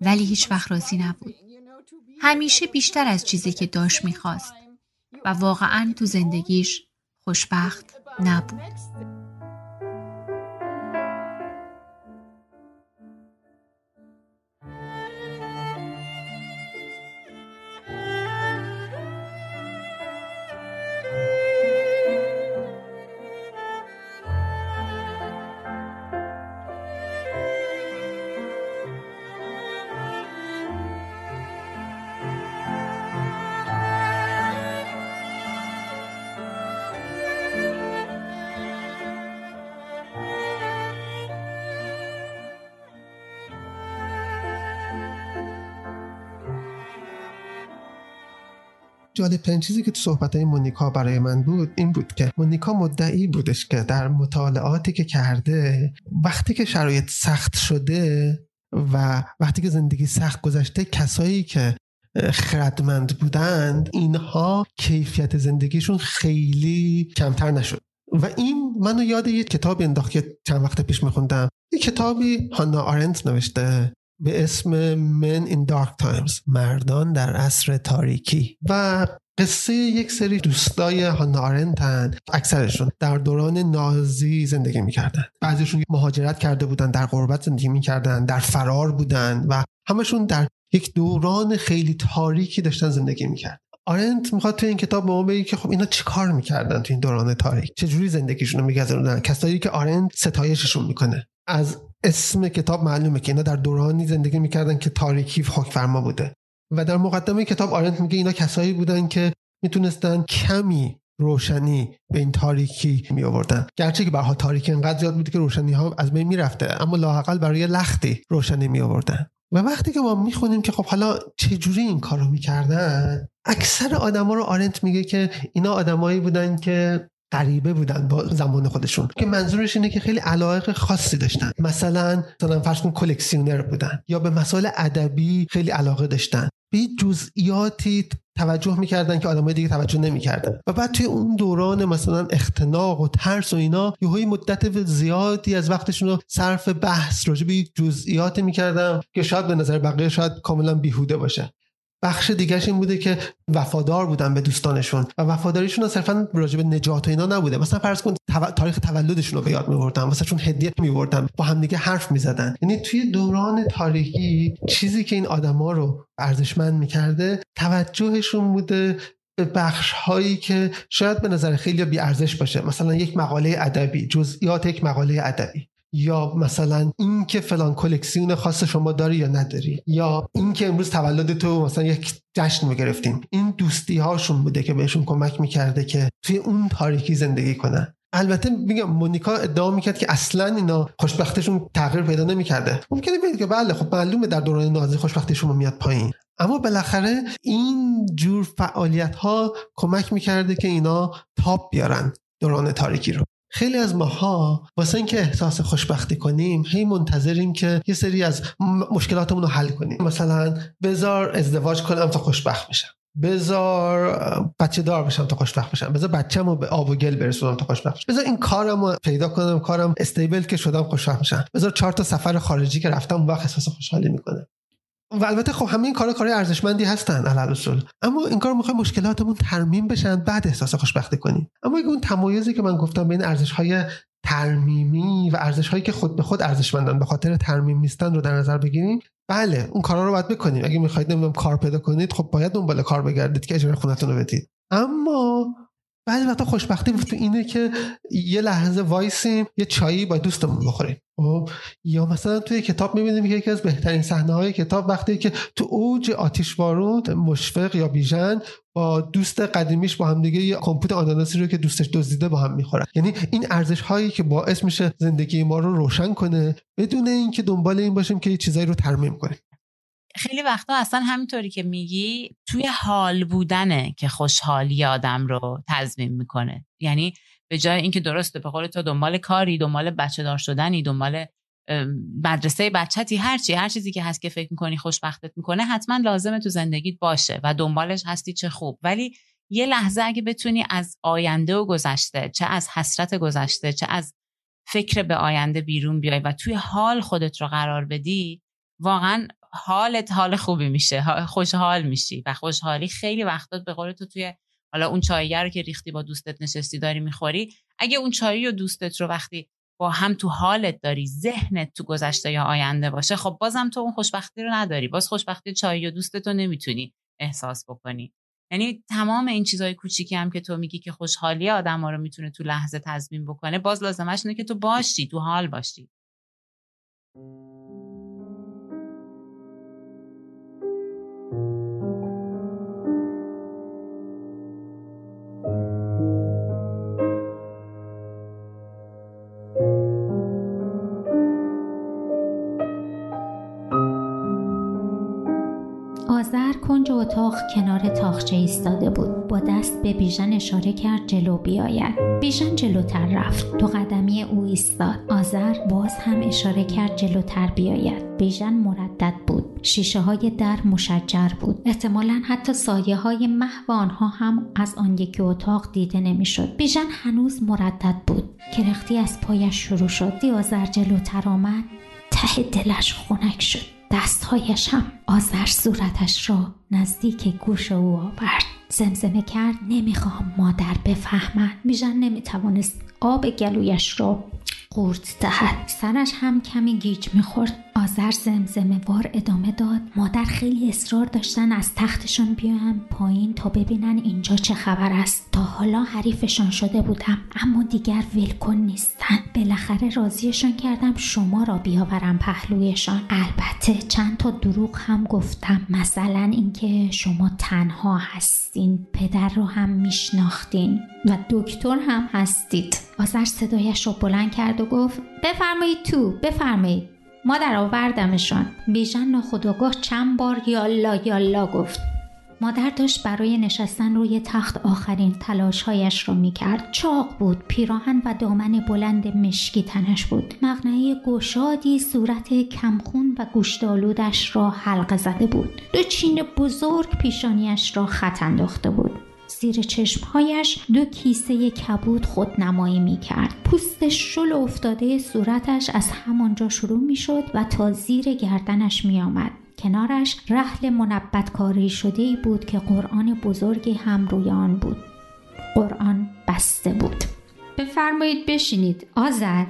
ولی هیچ وقت راضی نبود. همیشه بیشتر از چیزی که داشت می‌خواست و واقعا تو زندگیش خوشبخت نبود. جالب ترین چیزی که تو صحبت مونیکا برای من بود این بود که مونیکا مدعی بودش که در مطالعاتی که کرده وقتی که شرایط سخت شده و وقتی که زندگی سخت گذشته کسایی که خردمند بودند اینها کیفیت زندگیشون خیلی کمتر نشد. و این منو یاد یه کتاب انداخت که چند وقت پیش میخوندم. یه کتابی هانا آرنت نوشته. به اسم Men in Dark Times مردان در عصر تاریکی. و قصه یک سری دوستای هانا آرنتن اکثرشون در دوران نازی زندگی می‌کردن. بعضیشون مهاجرت کرده بودن در غربت زندگی می‌کردن در فرار بودن و همشون در یک دوران خیلی تاریکی داشتن زندگی می‌کرد آرنت می‌خواد تو این کتاب به ما بگه که خب اینا چیکار می‌کردن تو این دوران تاریک؟ چجوری زندگیشون رو میگذروندن؟ کسایی که آرنت ستایششون می‌کنه. از اسم کتاب معلومه که اینا در دورانی زندگی می‌کردن که تاریکی حکم فرما بوده. و در مقدمه کتاب آرنت میگه اینا کسایی بودن که می‌تونستن کمی روشنی به این تاریکی می آوردن گرچه که برها تاریکی انقدر زیاد بوده که روشنی ها از بین می‌رفته اما لاحقل برای لختی روشنی می آوردن و وقتی که ما می‌خونیم که خب حالا چجوری این کارو می‌کردن اکثر آدما رو آرنت میگه که اینا آدمایی بودن که غریبه بودن با زمان خودشون. که منظورش اینه که خیلی علایق خاصی داشتن. مثلا مثلا فرض کن کلکسیونر بودن. یا به مسائل ادبی خیلی علاقه داشتن. به جزئیاتی توجه می‌کردن که آدمای دیگه توجه نمی‌کردن. و بعد توی اون دوران مثلا اختناق و ترس و اینا یه مدت زیادی از وقتشون رو صرف بحث راجع به جزئیات می‌کردن که شاید به نظر بقیه شاید کاملا بیهوده باشه. بخش دیگرش این بوده که وفادار بودن به دوستانشون و وفاداریشون صرفا راجع به نجات و اینا نبوده. مثلا فرض کن تاریخ تولدشون رو به یاد می‌بردن مثلا چون هدیه می‌بردن با همدیگه حرف می‌زدن. یعنی توی دوران تاریخی چیزی که این آدما رو ارزشمند می‌کرده توجهشون بوده به بخش هایی که شاید به نظر خیلی بی ارزش باشه. مثلا یک مقاله ادبی جزئیات یک مقاله ادبی. یا مثلا این که فلان کلکسیون خاص شما داری یا نداری یا این که امروز تولد تو مثلا یک جشن می‌گرفتیم. این دوستی هاشون بوده که بهشون کمک می‌کرده که توی اون تاریکی زندگی کنن. البته میگم مونیکا ادعا می‌کرد که اصلا اینا خوشبختشون تغییر پیدا نمی‌کرده. ممکنه بگید که بله خب معلومه در دوران نازی خوشبختی شما میاد پایین. اما بالاخره این جور فعالیت ها کمک می‌کرده که اینا تاپ بیارن دوران تاریکی رو. خیلی از ماها واسه اینکه احساس خوشبختی کنیم هی منتظریم که یه سری از مشکلاتمون رو حل کنیم. مثلا بذار ازدواج کنم تا خوشبخت بشم. بذار بچه دار بشم تا خوشبخت بشم. بذار بچه‌مو به آب و گل برسونم تا خوشبخت بشم. بذار این کارم رو پیدا کنم کارم استیبل که شدم خوشبخت بشم. بذار چهار تا سفر خارجی که رفتم اون وقت احساس خوشحالی می‌کنه. و البته خب همه این کارا کار ارزشمندی هستن علل اصول اما این کار می‌خوای مشکلاتمون ترمیم بشن بعد احساس خوشبختی کنیم اما اون تمایزی که من گفتم بین ارزش های ترمیمی و ارزش هایی که خود به خود ارزشمندن به خاطر ترمیم نیستن رو در نظر بگیریم بله اون کارا رو باید بکنیم. اگه می‌خواید نمی‌دونم کار پیدا کنید خب باید دنبال کار بگردید که اجاره خونتون رو بدید. اما بعضی وقتا خوشبختی تو اینه که یه لحظه وایسیم یه چایی با دوستمون بخوریم. خب؟ یا مثلا توی کتاب می‌بینیم که یکی از بهترین صحنه های کتاب وقتی که تو اوج آتیش بارود مشفق یا بیژن با دوست قدیمیش با هم دیگه یه کمپوت آناناسی رو که دوستش دزدیده با هم می‌خورن. یعنی این ارزش هایی که باعث میشه زندگی ما رو روشن کنه بدون اینکه دنبال این باشیم که یه چیزایی رو ترمیم کنیم. خیلی وقتا اصلا همینطوری که میگی توی حال بودنه که خوشحالی آدم رو تضمین می‌کنه. یعنی به جای اینکه درسته به قول تو دنبال کاری دنبال بچه دار شدنی دنبال مدرسه بچتی هرچی هر چیزی که هست که فکر می‌کنی خوشبختت می‌کنه حتما لازمه تو زندگیت باشه و دنبالش هستی چه خوب. ولی یه لحظه اگه بتونی از آینده و گذشته چه از حسرت گذشته چه از فکر به آینده بیرون بیای و توی حال خودت رو قرار بدی واقعا حالت حال خوبی میشه. خوشحال میشی و خوشحالی خیلی وقتا به قول تو توی حالا اون چاییه رو که ریختی با دوستت نشستی داری می‌خوری. اگه اون چایی و دوستت رو وقتی با هم تو حالت داری ذهنت تو گذشته یا آینده باشه خب بازم تو اون خوشبختی رو نداری. باز خوشبختی چایی و دوستت رو نمی‌تونی احساس بکنی. یعنی تمام این چیزای کوچیکی هم که تو میگی که خوشحالی آدم ها رو می‌تونه تو لحظه تضمین بکنه باز لازمش اینه که تو باشی تو حال باشی. اتاق کنار تاخچه ایستاده بود. با دست به بیژن اشاره کرد جلو بیاید. بیژن جلوتر رفت. تو قدمی او ایستاد. آذر باز هم اشاره کرد جلوتر بیاید. بیژن مردد بود. شیشه های در مشجر بود. احتمالا حتی سایه های محو آنها هم از آن یکی اتاق دیده نمی‌شد. بیژن هنوز مردد بود. کرختی از پایش شروع شد. دیازر جلوتر آمد. ته دلش خنک شد. دستهایش هم آذر صورتش را نزدیک گوش او آورد. زمزمه کرد نمی‌خواهم مادر بفهمد. میژن نمی‌توانست آب گلویش را قورت دهد. سرش هم کمی گیج می‌خورد. آذر زمزمه وار ادامه داد. مادر خیلی اصرار داشتن از تختشان بیایم پایین تا ببینن اینجا چه خبر است. تا حالا حریفشان شده بودم اما دیگر ولکن نیستن. بالاخره راضیشان کردم شما را بیاورم پهلویشان. البته چند تا دروغ هم گفتم. مثلا اینکه شما تنها هستین. پدر رو هم میشناختین. و دکتر هم هستید. آذر صدایش را بلند کرد و گفت بفرمایید تو بفرمایید. مادر آوردمشان. بیژن ناخداگاه چند بار یالا یالا گفت. مادر داشت برای نشستن روی تخت آخرین تلاشهایش را می‌کرد. چاق بود پیراهن و دامن بلند مشکی تنش بود. مغنعه گشادی صورت کمخون و گوشتالودش را حلقه زده بود. دو چین بزرگ پیشانیش را خط انداخته بود. زیر چشمهایش دو کیسه کبود خود نمایی می کرد. پوست شل افتاده صورتش از همانجا شروع می شد و تا زیر گردنش می آمد. کنارش رحل منبت کاری شده بود که قرآن بزرگی هم روی آن بود. قرآن بسته بود. بفرمایید بشینید آزد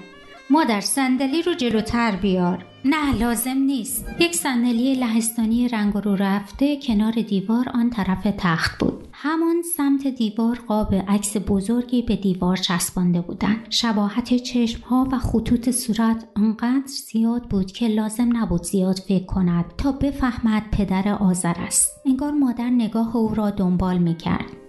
مادر صندلی رو جلوتر بیار نه لازم نیست. یک صندلی لهستانی رنگ رو رفته کنار دیوار آن طرف تخت بود. همان سمت دیوار قاب عکس بزرگی به دیوار چسبانده بودند. شباهت چشمها و خطوط صورت آنقدر زیاد بود که لازم نبود زیاد فکر کند تا بفهمد پدر آذر است. انگار مادر نگاه او را دنبال می‌کرد.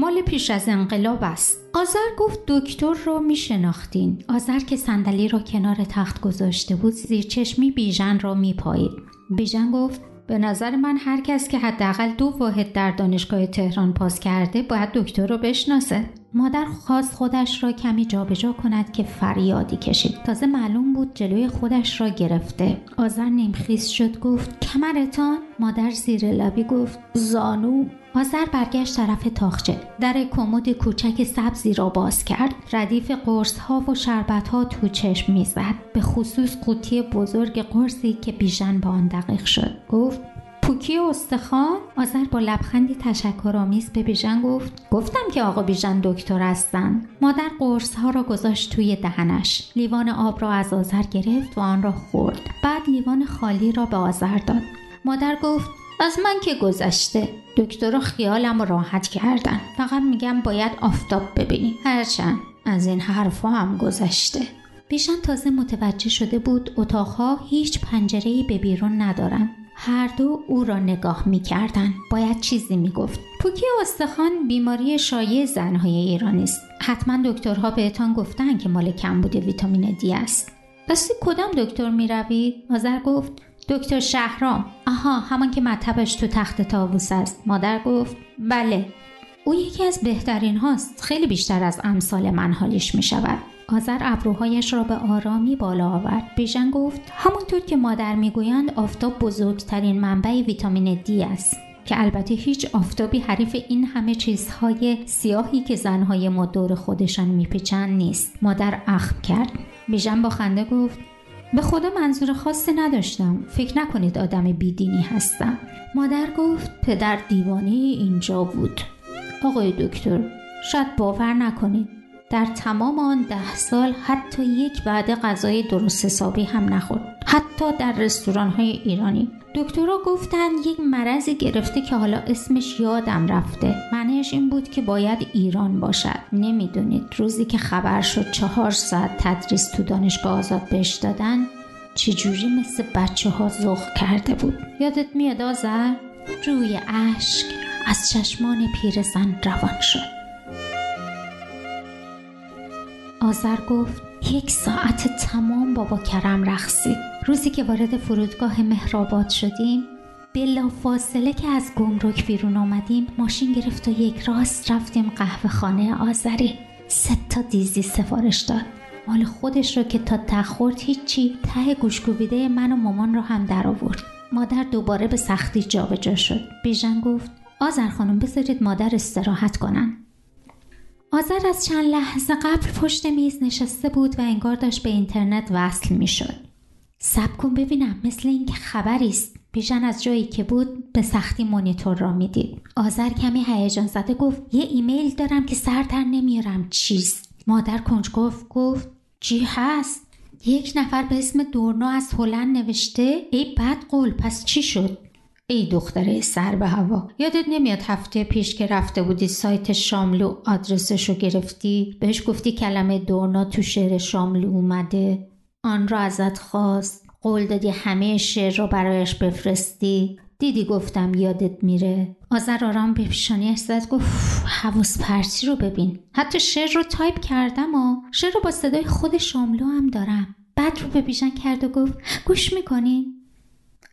مال پیش از انقلاب است. آذر گفت دکتر رو میشناختین. آذر که صندلی را کنار تخت گذاشته بود زیر چشمی بیژن را میپایید. بیژن گفت به نظر من هر کس که حداقل دو واحد در دانشگاه تهران پاس کرده باید دکتر رو بشناسه. مادر خواست خودش را کمی جابجا کند که فریادی کشید. تازه معلوم بود جلوی خودش را گرفته. آذر نیمخیز شد گفت کمرتان؟ مادر زیر لبی گفت زانو؟ آذر برگشت طرف تاخچه. در کمد کوچک سبزی را باز کرد. ردیف قرص ها و شربت ها تو چشم می‌زد. به خصوص قوطی بزرگ قرصی که بیژن با آن دقیق شد. گفت پوکی استخوان؟ آذر با لبخندی تشکرآمیز به بیژن گفت گفتم که آقا بیژن دکتر هستن. مادر قرص ها را گذاشت توی دهنش. لیوان آب را از آذر گرفت و آن را خورد. بعد لیوان خالی را به آذر داد. مادر گفت از من که گذشته. دکتر خیالم راحت کردن. فقط میگم باید آفتاب ببینی. هرچند از این حرفها هم گذشته. بیشن تازه متوجه شده بود اتاقها هیچ پنجره‌ای به بیرون ندارند هر دو او را نگاه می کردن. باید چیزی می گفت. پوکی استخوان بیماری شایع زنهای ایرانی است. حتما دکترها بهتان گفتن که مال کمبود ویتامین دی است. پس کدام دکتر می روی؟ آذر گفت دکتر شهرام آها همان که مطبش تو تخت تاووس است مادر گفت بله او یکی از بهترین هاست خیلی بیشتر از امثال من حالیش می شود آذر ابروهایش را به آرامی بالا آورد. بیژن گفت همونطور که مادر می‌گویند آفتاب بزرگترین منبع ویتامین دی است. که البته هیچ آفتابی حریف این همه چیزهای سیاهی که زنهای ما دور خودشان میپیچند نیست. مادر اخم کرد. بیژن با خنده گفت به خدا منظور خاصی نداشتم. فکر نکنید آدم بیدینی هستم. مادر گفت پدر دیوانه اینجا بود. آقای دکتر شاید باور نکنید. در تمام آن ده سال حتی یک وعده غذای درست حسابی هم نخورد. حتی در رستوران های ایرانی. دکترها گفتن یک مرضی گرفته که حالا اسمش یادم رفته. معنیش این بود که باید ایران باشد. نمی‌دونید روزی که خبر شد چهار ساعت تدریس تو دانشگاه آزاد بهش دادن چجوری مثل بچه ها زخ کرده بود؟ یادت میاد آزر روی اشک از چشمان پیرزن روان شد. آذر گفت یک ساعت تمام بابا کرم رقصید روزی که وارد فرودگاه مهرآباد شدیم بلا فاصله که از گمرک بیرون آمدیم ماشین گرفت و یک راست رفتیم قهوه خانه آذری. سه تا دیزی سفارش داد. مال خودش رو که تا تخورد هیچی. ته گوشگویده من و مامان رو هم در آورد. مادر دوباره به سختی جابجا جا شد. بیژن گفت آذر خانم بذارید مادر استراحت کنن. آذر از چند لحظه قبل پشت میز نشسته بود و انگار داشت به اینترنت وصل می‌شد. سب کن ببینم مثل اینکه خبری است. بیژن از جایی که بود به سختی مونیتور را می‌دید. آذر کمی هیجان زده گفت یه ایمیل دارم که سر در نمیارم چیست. مادر کنجکاو گفت چی هست؟ یک نفر به اسم دورنا از هلند نوشته ای بد قول پس چی شد؟ ای دختره سر به هوا یادت نمیاد هفته پیش که رفته بودی سایت شاملو آدرسشو گرفتی؟ بهش گفتی کلمه دورنا تو شعر شاملو اومده. آن را ازت خواست. قول دادی همه شعر رو برایش بفرستی. دیدی گفتم یادت میره. آذر آرام به پیشانیش زد گفت حواس پرتی رو ببین. حتی شعر رو تایپ کردم و شعر رو با صدای خود شاملو هم دارم. بعد رو به بیژن کرد و گفت گوش می‌کنین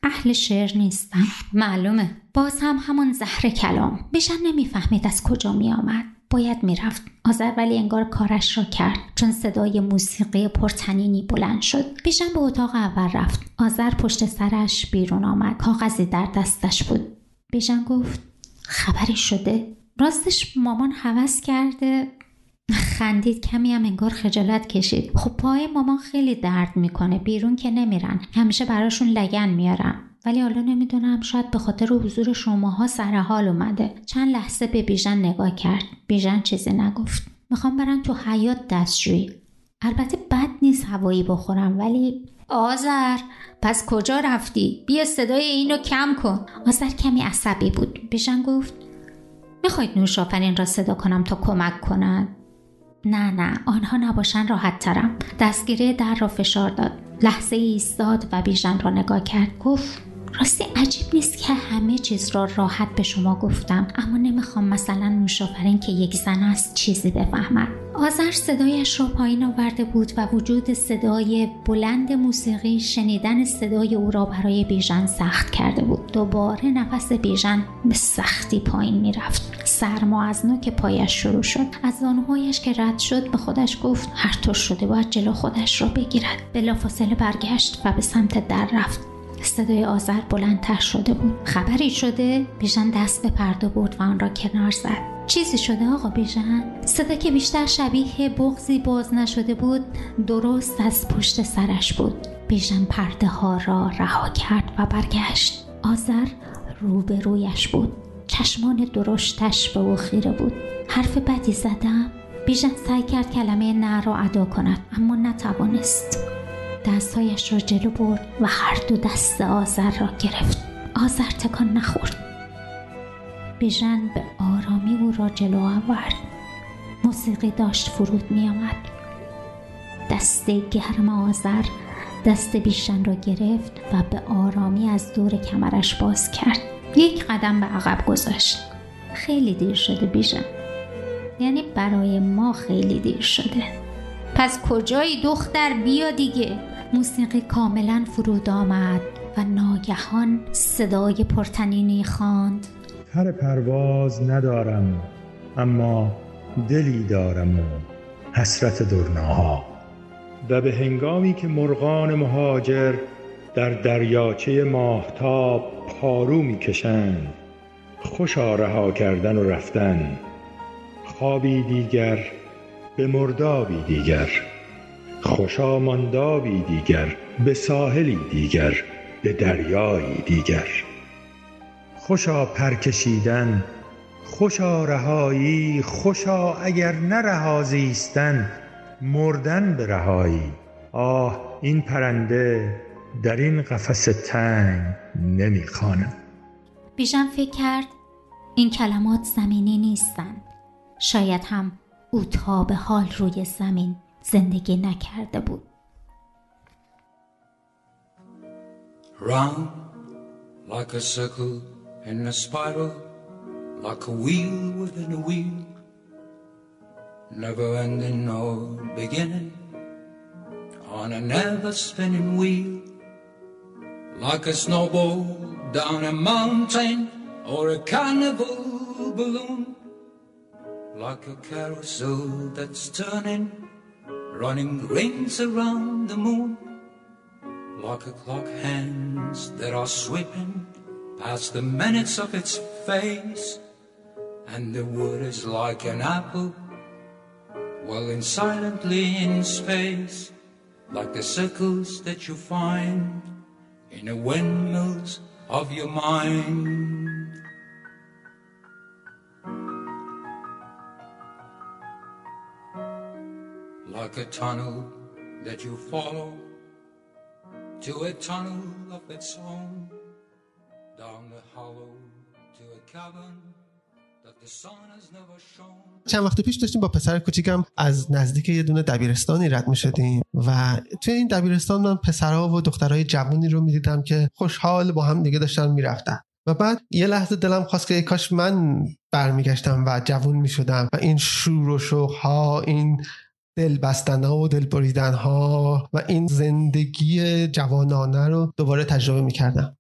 اهل شعر نیستم. معلومه. باز هم همان زهر کلام. بیشن نمی‌فهمید از کجا می آمد باید می‌رفت. آذر ولی انگار کارش را کرد. چون صدای موسیقی پرتنینی بلند شد. بیشن به اتاق اول رفت. آذر پشت سرش بیرون آمد. کاغذی در دستش بود. بیژن گفت خبری شده. راستش مامان حوض کرده. خندید کمی هم انگار خجالت کشید. خب پای مامان خیلی درد می‌کنه بیرون که نمیرن. همیشه براشون لگن میارم. ولی حالا نمی‌دونم شاید به خاطر حضور شماها سر حال اومده. چند لحظه به بیژن نگاه کرد. بیژن چیزی نگفت. می‌خوام برم تو حیات دستشویی. البته بد نیست هوایی بخورم ولی آذر پس کجا رفتی؟ بیا صدای اینو کم کن. آذر کمی عصبی بود. بیژن گفت می‌خواید نوشافرین را صدا کنم تا کمک کند؟ نه نه آنها نباشن راحت ترم. دستگیره در را فشار داد. لحظه ایستاد و بیژن را نگاه کرد. گفت راستی عجیب نیست که همه چیز را راحت به شما گفتم اما نمی‌خوام مثلا نوشافرین که یک زن است چیزی بفهمد آذر صدایش را پایین آورده بود و وجود صدای بلند موسیقی شنیدن صدای او را برای بیژن سخت کرده بود. دوباره نفس بیژن به سختی پایین می‌رفت. سرما از نوک پایش شروع شد. از زانوهایش که رد شد به خودش گفت هر طور شده باید جلو خودش را بگیرد. بلافاصله برگشت و به سمت در رفت. صدای آذر بلندتر شده بود. خبری شده بیژن دست به پرده برد و آن را کنار زد. چیزی شده آقا بیژن؟ صدا که بیشتر شبیه بغزی باز نشده بود درست از پشت سرش بود. بیژن پرده ها را رها کرد و برگشت. آذر روبرویش بود. چشمان درشتش به او خیره بود. حرف بدی زدم. بیژن سعی کرد کلمه نه را ادا کند اما نتوانست. دستهایش را جلو برد و هر دو دست آذر را گرفت. آذر تکان نخورد. بیژن به آرامی او را جلو آورد. موسیقی داشت فرود می آمد دست گرم آذر دست بیژن را گرفت و به آرامی از دور کمرش باز کرد. یک قدم به عقب گذاشت. خیلی دیر شده بیژن. یعنی برای ما خیلی دیر شده. پس کجایی دختر؟ بیا دیگه. موسیقی کاملا فرود آمد و ناگهان صدای پرتنینی خواند. پر پرواز ندارم اما دلی دارم و حسرت درناها. و به هنگامی که مرغان مهاجر در دریاچه ماهتاب پارو می‌کشند خوشا رها کردن و رفتن خوابی دیگر به مردابی دیگر. خوشا ماندابی دیگر به ساحلی دیگر به دریایی دیگر. خوشا پرکشیدن خوشا رهایی خوشا اگر نه رها زیستن مردن به رهایی. آه این پرنده در این قفس تنگ نمی‌خوانم. بیژن فکر کرد این کلمات زمینی نیستند شاید هم او تا به حال روی زمین. زندگی نکرده بود Round like a circle in a spiral, like a wheel within a wheel, never ending nor beginning, on a never spinning wheel, like a snowball down a mountain or a carnival balloon, like a carousel that's turning, running rings around the moon. Like a clock hands that are sweeping past the minutes of its face. And the wood is like an apple whirling silently in space. Like the circles that you find in the windmills of your mind like a tunnel that you follow to a tunnel of its own, down the hollow to a cavern that the sun has never shown. چند وقت پیش داشتیم با پسر کوچیکم از نزدیک یه دونه دبیرستانی رد می شدیم و توی این دبیرستان من پسرها و دخترهای جوانی رو می‌دیدم که خوشحال با هم دیگه داشتن می‌رفتن و بعد یه لحظه دلم خواست که کاش من برمیگشتم و جوون می شدم و این شور و شوقها این دل بستن ها و دل بریدن ها و این زندگی جوانانه رو دوباره تجربه می کردم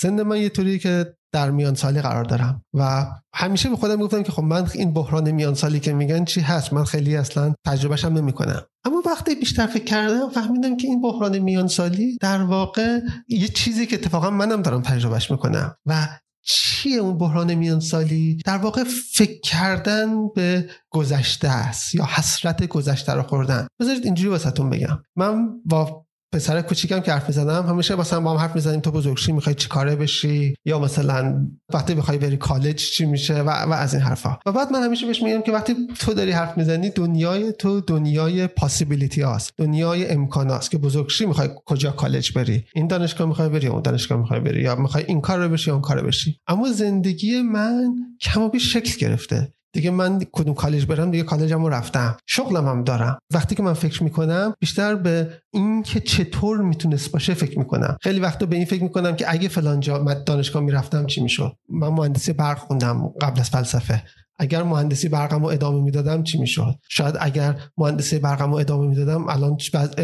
سن من یه طوری که در میان سالی قرار دارم و همیشه به خودم می‌گفتم که خب من این بحران میان سالی که میگن چی هست؟ من خیلی اصلا تجربهشم نمی‌کنم. اما وقتی بیشتر فکر کردم فهمیدم که این بحران میان سالی در واقع یه چیزی که اتفاقا منم دارم تجربهش می‌کنم و چیه اون بحران میان سالی؟ در واقع فکر کردن به گذشته است یا حسرت گذشته رو خوردن. بذارید اینجوری واسهتون بگم. من با پسر کوچیکم که حرف می‌زنم همیشه مثلا با هم حرف می‌زنیم تو بزرگشی می‌خوای چی کاره بشی؟ یا مثلا وقتی بخوای بری کالج چی میشه؟ و, و از این حرفا. و بعد من همیشه بهش میگم که وقتی تو داری حرف می‌زنی دنیای تو دنیای پاسیبیلیتی هاست. دنیای امکان هاست که بزرگشی می‌خوای کجا کالج بری. این دانشگاه می‌خوای بری اون دانشگاه می‌خوای بری. یا می‌خوای این کار رو بشی اون کار بشی. اما زندگی من کم شکل گرفته. دیگه من کدوم کالج برم دیگه کالجم رو رفتم. شغلم هم دارم. وقتی که من فکر می‌کنم بیشتر به این که چطور می‌تونست باشه فکر می‌کنم. خیلی وقتا به این فکر می‌کنم که اگه فلان جا دانشگاه می‌رفتم چی می‌شد؟ من مهندسی برق خوندم قبل از فلسفه. اگر مهندسی برقم رو ادامه می‌دادم چی می‌شد؟ شاید اگر مهندسی برقم رو ادامه می‌دادم الان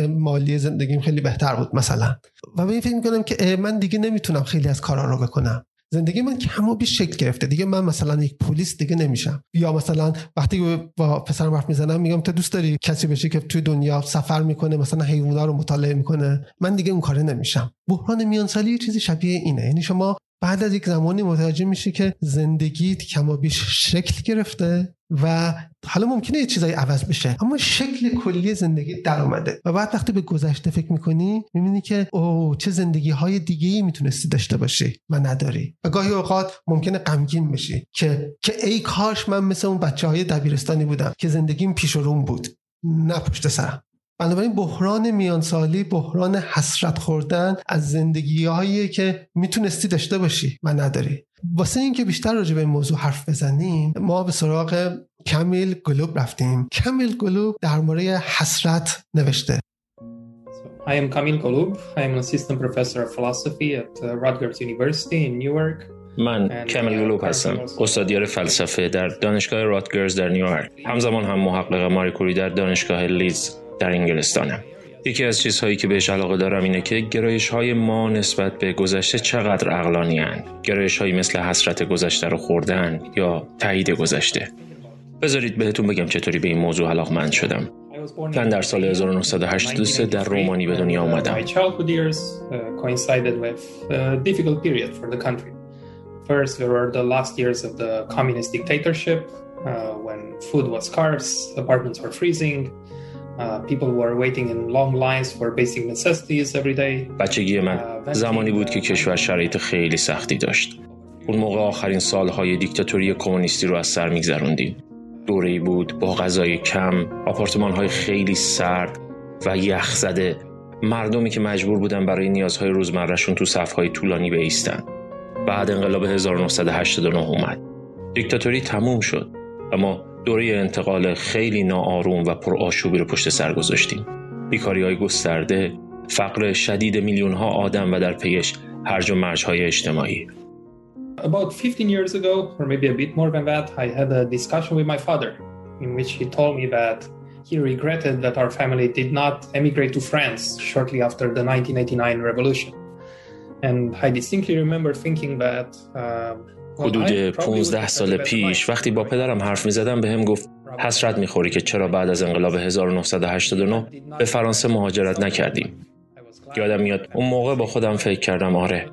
مالی زندگیم خیلی بهتر بود مثلا. و به این فکر می‌کنم که من دیگه نمی‌تونم خیلی از کارا رو بکنم. زندگی من کم و بیش شکل گرفته. دیگه من مثلا یک پلیس دیگه نمیشم. یا مثلا وقتی با پسرم حرف می‌زنم میگم تو دوست داری کسی بشی که توی دنیا سفر می‌کنه مثلا حیونا رو مطالعه می‌کنه؟ من دیگه اون کاره نمیشم. بحران میانسالی یه چیزی شبیه اینه. یعنی شما بعد از یک زمانی متوجه میشی که زندگیت کم و بیش شکل گرفته. و حالا ممکنه یه چیزایی عوض بشه اما شکل کلی زندگی در اومده. و بعد وقتی به گذشته فکر می‌کنی می‌بینی که او چه زندگی های دیگه ای می‌تونستی داشته باشی و نداری. و گاهی اوقات ممکنه غمگین بشی که که ای کاش من مثل اون بچه های دبیرستانی بودم که زندگیم پیش و روم بود. نه پشت سرم. بنابراین بحران میانسالی بحران حسرت خوردن از زندگی هایی که می‌تونستی داشته باشی و نداری. واسه اینکه بیشتر راجع به این موضوع حرف بزنیم ما به سراغ کمیل گلوب رفتیم. کمیل گلوب در مورد حسرت نوشته. I am Kamil Golub. I am an assistant professor of philosophy at uh, Rutgers University in Newark. من کمیل گلوب هستم. استادیار فلسفه در دانشگاه راتگرز در نیویورک. همزمان هم محقق ماریکوری در دانشگاه لیز در انگلستانم. یکی از چیزهایی که بهش علاقه دارم اینه که گرایش های ما نسبت به گذشته چقدر اقلانی هن. گرایش هایی مثل حسرت گذشته رو خوردن یا تایید گذشته. بذارید بهتون بگم چطوری به این موضوع علاقمند شدم. من در سال 1983 در رومانی به دنیا آمدم. First, there were the last years of the communist dictatorship uh, when food was scarce, apartments were freezing, بچگی من زمانی بود که کشور شرایط خیلی سختی داشت. اون موقع آخرین سالهای دیکتاتوری کمونیستی رو از سر میگذروندیم. دوره‌ای بود با غذای کم، آپارتمان های خیلی سرد و یخ زده. مردمی که مجبور بودن برای نیازهای روزمرهشون تو صفهای طولانی بیستن. بعد انقلاب 1989 اومد. دیکتاتوری تموم شد. اما دوره انتقال خیلی ناآروم و پرآشوبی رو پشت سر گذاشتیم. بیکاری های گسترده، فقر شدید میلیون ها آدم و در پیش هرج و مرج های اجتماعی. About 15 years ago, or maybe a bit more than that, I had a discussion with my father in which he told me that he regretted that our family did not emigrate to France shortly after the 1989 revolution. And I distinctly remember thinking that uh, حدود 15 سال پیش وقتی با پدرم حرف می زدم به هم گفت حسرت می‌خوری که چرا بعد از انقلاب 1989 به فرانسه مهاجرت نکردیم. یادم میاد اون موقع با خودم فکر کردم آره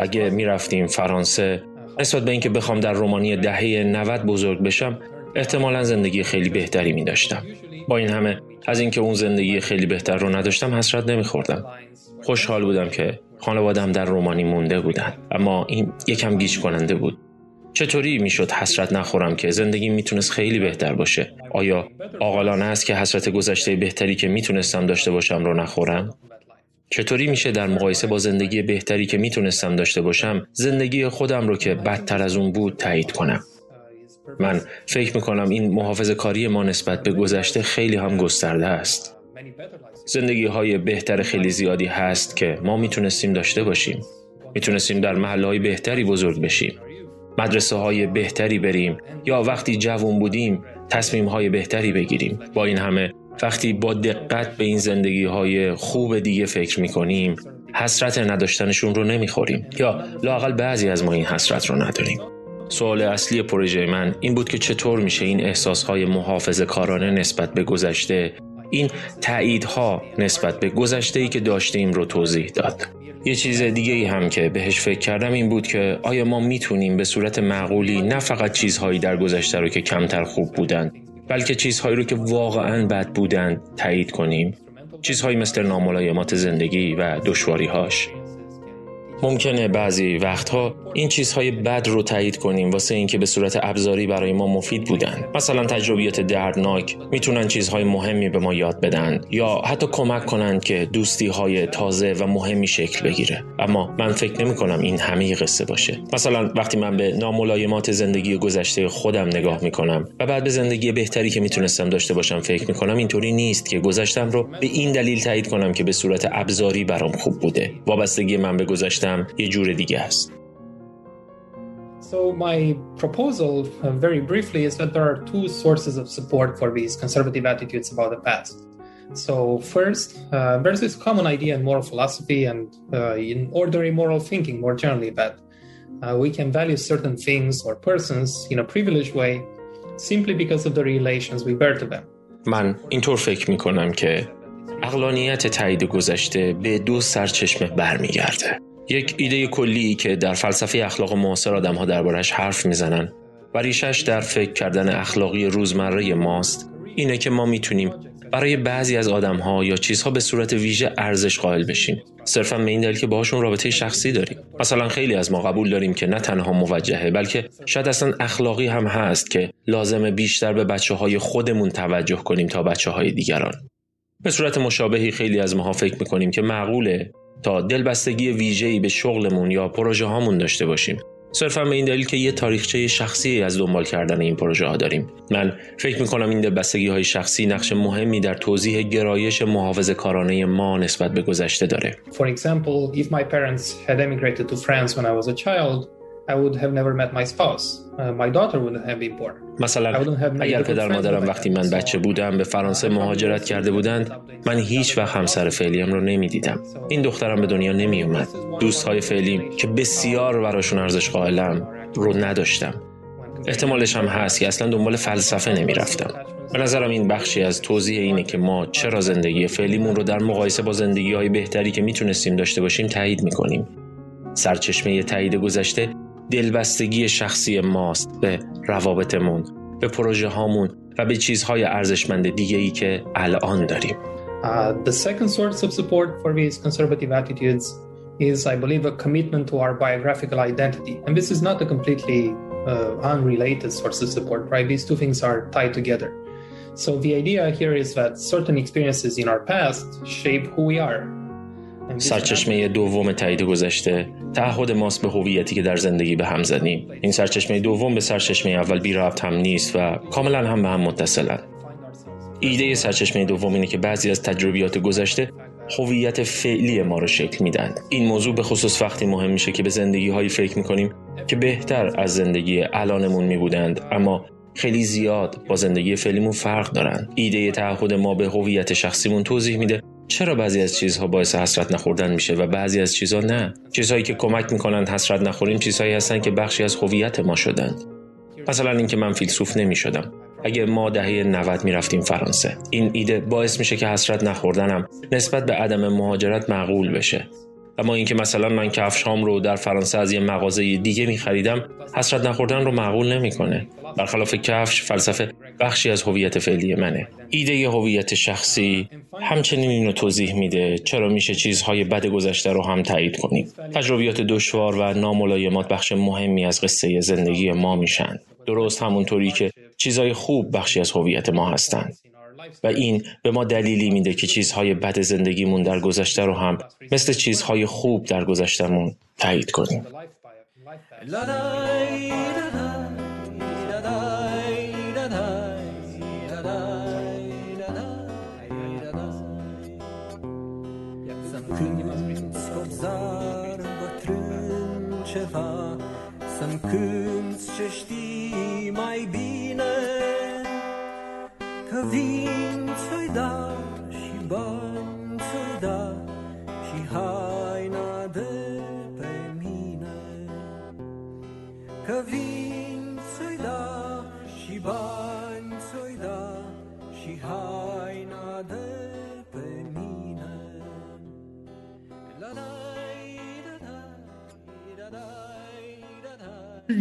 اگه می‌رفتیم فرانسه نسبت به اینکه بخوام در رومانی دهه 90 بزرگ بشم احتمالا زندگی خیلی بهتری می داشتم. با این همه از اینکه اون زندگی خیلی بهتر رو نداشتم حسرت نمیخوردم. خوشحال بودم که خانوادم در رومانی مونده بودن. اما این یکم گیج کننده بود. چطوری می‌شد حسرت نخورم که زندگی می‌تونست خیلی بهتر باشه؟ آیا عاقلانه است که حسرت گذشته بهتری که می‌تونستم داشته باشم رو نخورم؟ چطوری میشه در مقایسه با زندگی بهتری که می‌تونستم داشته باشم زندگی خودم رو که بدتر از اون بود تایید کنم؟ من فکر می‌کنم این محافظ کاری ما نسبت به گذشته خیلی هم گسترده است. زندگی های بهتر خیلی زیادی هست که ما می‌تونستیم داشته باشیم. می‌تونستیم در محله های بهتری بزرگ بشیم. مدرسه های بهتری بریم یا وقتی جوون بودیم تصمیم های بهتری بگیریم. با این همه وقتی با دقت به این زندگی های خوب دیگه فکر می کنیم حسرت نداشتنشون رو نمی‌خوریم. یا لاقل بعضی از ما این حسرت رو نداریم. سوال اصلی پروژه من این بود که چطور میشه این احساسهای محافظ کارانه نسبت به گذشته این تاییدها نسبت به گذشته ای که داشتیم رو توضیح داد. یه چیز دیگه ای هم که بهش فکر کردم این بود که آیا ما می‌تونیم به صورت معقولی نه فقط چیزهایی در گذشته رو که کمتر خوب بودند بلکه چیزهایی رو که واقعا بد بودند تایید کنیم؟ چیزهایی مثل ناملایمات زندگی و دشواریهاش. ممکنه بعضی وقتها این چیزهای بد رو تایید کنیم واسه اینکه به صورت ابزاری برای ما مفید بودن. مثلا تجربیات دردناک می‌تونن چیزهای مهمی به ما یاد بدن یا حتی کمک کنند که دوستی های تازه و مهمی شکل بگیره. اما من فکر نمی کنم این همه قصه باشه. مثلا وقتی من به ناملایمات زندگی گذشته خودم نگاه می‌کنم و بعد به زندگی بهتری که می‌تونستم داشته باشم فکر می‌کنم اینطوری نیست که گذشتم رو به این دلیل تایید کنم که به صورت ابزاری برام خوب بوده. وابستگی من به گذشتم یه جور دیگه است So my proposal, uh, very briefly, is that there are two sources of support for these conservative attitudes about the past. So first, uh, there's this common idea in moral philosophy and uh, in ordinary moral thinking more generally that uh, we can value certain things or persons in a privileged way simply because of the relations we bear to them. من اینطور فکر می کنم که اقلانیت تایید گذشته به دو سرچشمه برمیگرده. یک ایده کلی که در فلسفه اخلاق معاصر آدم ها دربارش حرف می‌زنن و ریشش در فکر کردن اخلاقی روزمره ماست اینه که ما می‌تونیم برای بعضی از آدم ها یا چیزها به صورت ویژه ارزش قائل بشیم. صرفا به این دلیل که باهاشون رابطه شخصی داریم. مثلا خیلی از ما قبول داریم که نه تنها موجهه بلکه شاید اصلا اخلاقی هم هست که لازمه بیشتر به بچه های خودمون توجه کنیم تا بچه های دیگران. به صورت مشابهی خیلی از ماها فکر می‌کنیم که معقوله تا دلبستگی ویژه‌ای به شغلمون یا پروژه هامون داشته باشیم. صرفا به این دلیل که یه تاریخچه شخصی از دنبال کردن این پروژه ها داریم. من فکر می کنم این دلبستگی های شخصی نقش مهمی در توضیح گرایش محافظ کارانه ما نسبت به گذشته داره. For example, if my parents had emigrated to France when I was a I would have never met my spouse. Uh, my daughter wouldn't have been born. مثلا اگر پدر مادرم وقتی من بچه بودم به فرانسه مهاجرت کرده بودند من هیچ وقت همسر فعلیم رو نمی‌دیدم. این دخترم به دنیا نمی اومد دوست های فعلیم که بسیار براشون ارزش قائلم رو نداشتم. احتمالش هم هست که اصلا دنبال فلسفه نمی‌رفتم. به نظرم این بخشی از توضیح اینه که ما چرا زندگی فعلیمون رو در مقایسه با زندگی های بهتری که می‌تونستیم داشته باشیم تایید می‌کنیم. سرچشمه تایید گذشته دلبستگی شخصی ماست به روابطمون به پروژه هامون و به چیزهای ارزشمند دیگه ای که الان داریم Uh, the second source of support for these conservative attitudes is, I believe, a commitment to our biographical identity. And this is not a completely uh, unrelated source of support, right? These two things are tied together. So the idea here is that certain experiences in our past shape who we are. سرچشمه دوم تایید گذشته تعهد ماست به هویتی که در زندگی به هم زدیم. این سرچشمه دوم به سرچشمه اول بی ربط هم نیست و کاملا هم به هم متصلن. ایده سرچشمه دوم اینه که بعضی از تجربیات گذشته هویت فعلی ما رو شکل میدن این موضوع به خصوص وقتی مهم میشه که به زندگی هایی فکر می‌کنیم که بهتر از زندگی الانمون میبودند اما خیلی زیاد با زندگی فعلیمون فرق دارن ایده تعهد ما به هویت شخصیمون توضیح میده چرا بعضی از چیزها باعث حسرت نخوردن میشه و بعضی از چیزها نه؟ چیزهایی که کمک می‌کنن حسرت نخوریم چیزهایی هستن که بخشی از هویت ما شدند. مثلا اینکه من فیلسوف نمی‌شدم. اگه ما دهه 90 می‌رفتیم فرانسه این ایده باعث میشه که حسرت نخوردنم نسبت به عدم مهاجرت معقول بشه. اما اینکه مثلا من کفش هام رو در فرانسه از یه مغازه دیگه میخریدم حسرت نخوردن رو معقول نمی‌کنه. برخلاف کفش فلسفه بخشی از هویت فعلی منه. ایده هویت شخصی همچنین اینو توضیح میده چرا میشه چیزهای بد گذشته رو هم تایید کنیم. تجربیات دشوار و ناملایمات بخش مهمی از قصه زندگی ما میشن. درست همونطوری که چیزهای خوب بخشی از هویت ما هستند و این به ما دلیلی میده که چیزهای بد زندگیمون در گذشته رو هم مثل چیزهای خوب در گذشتهمون تایید کنیم. Ce știi mai bine Că vin ți-o da și bani ți-o da Și haina de pe mine. Că vin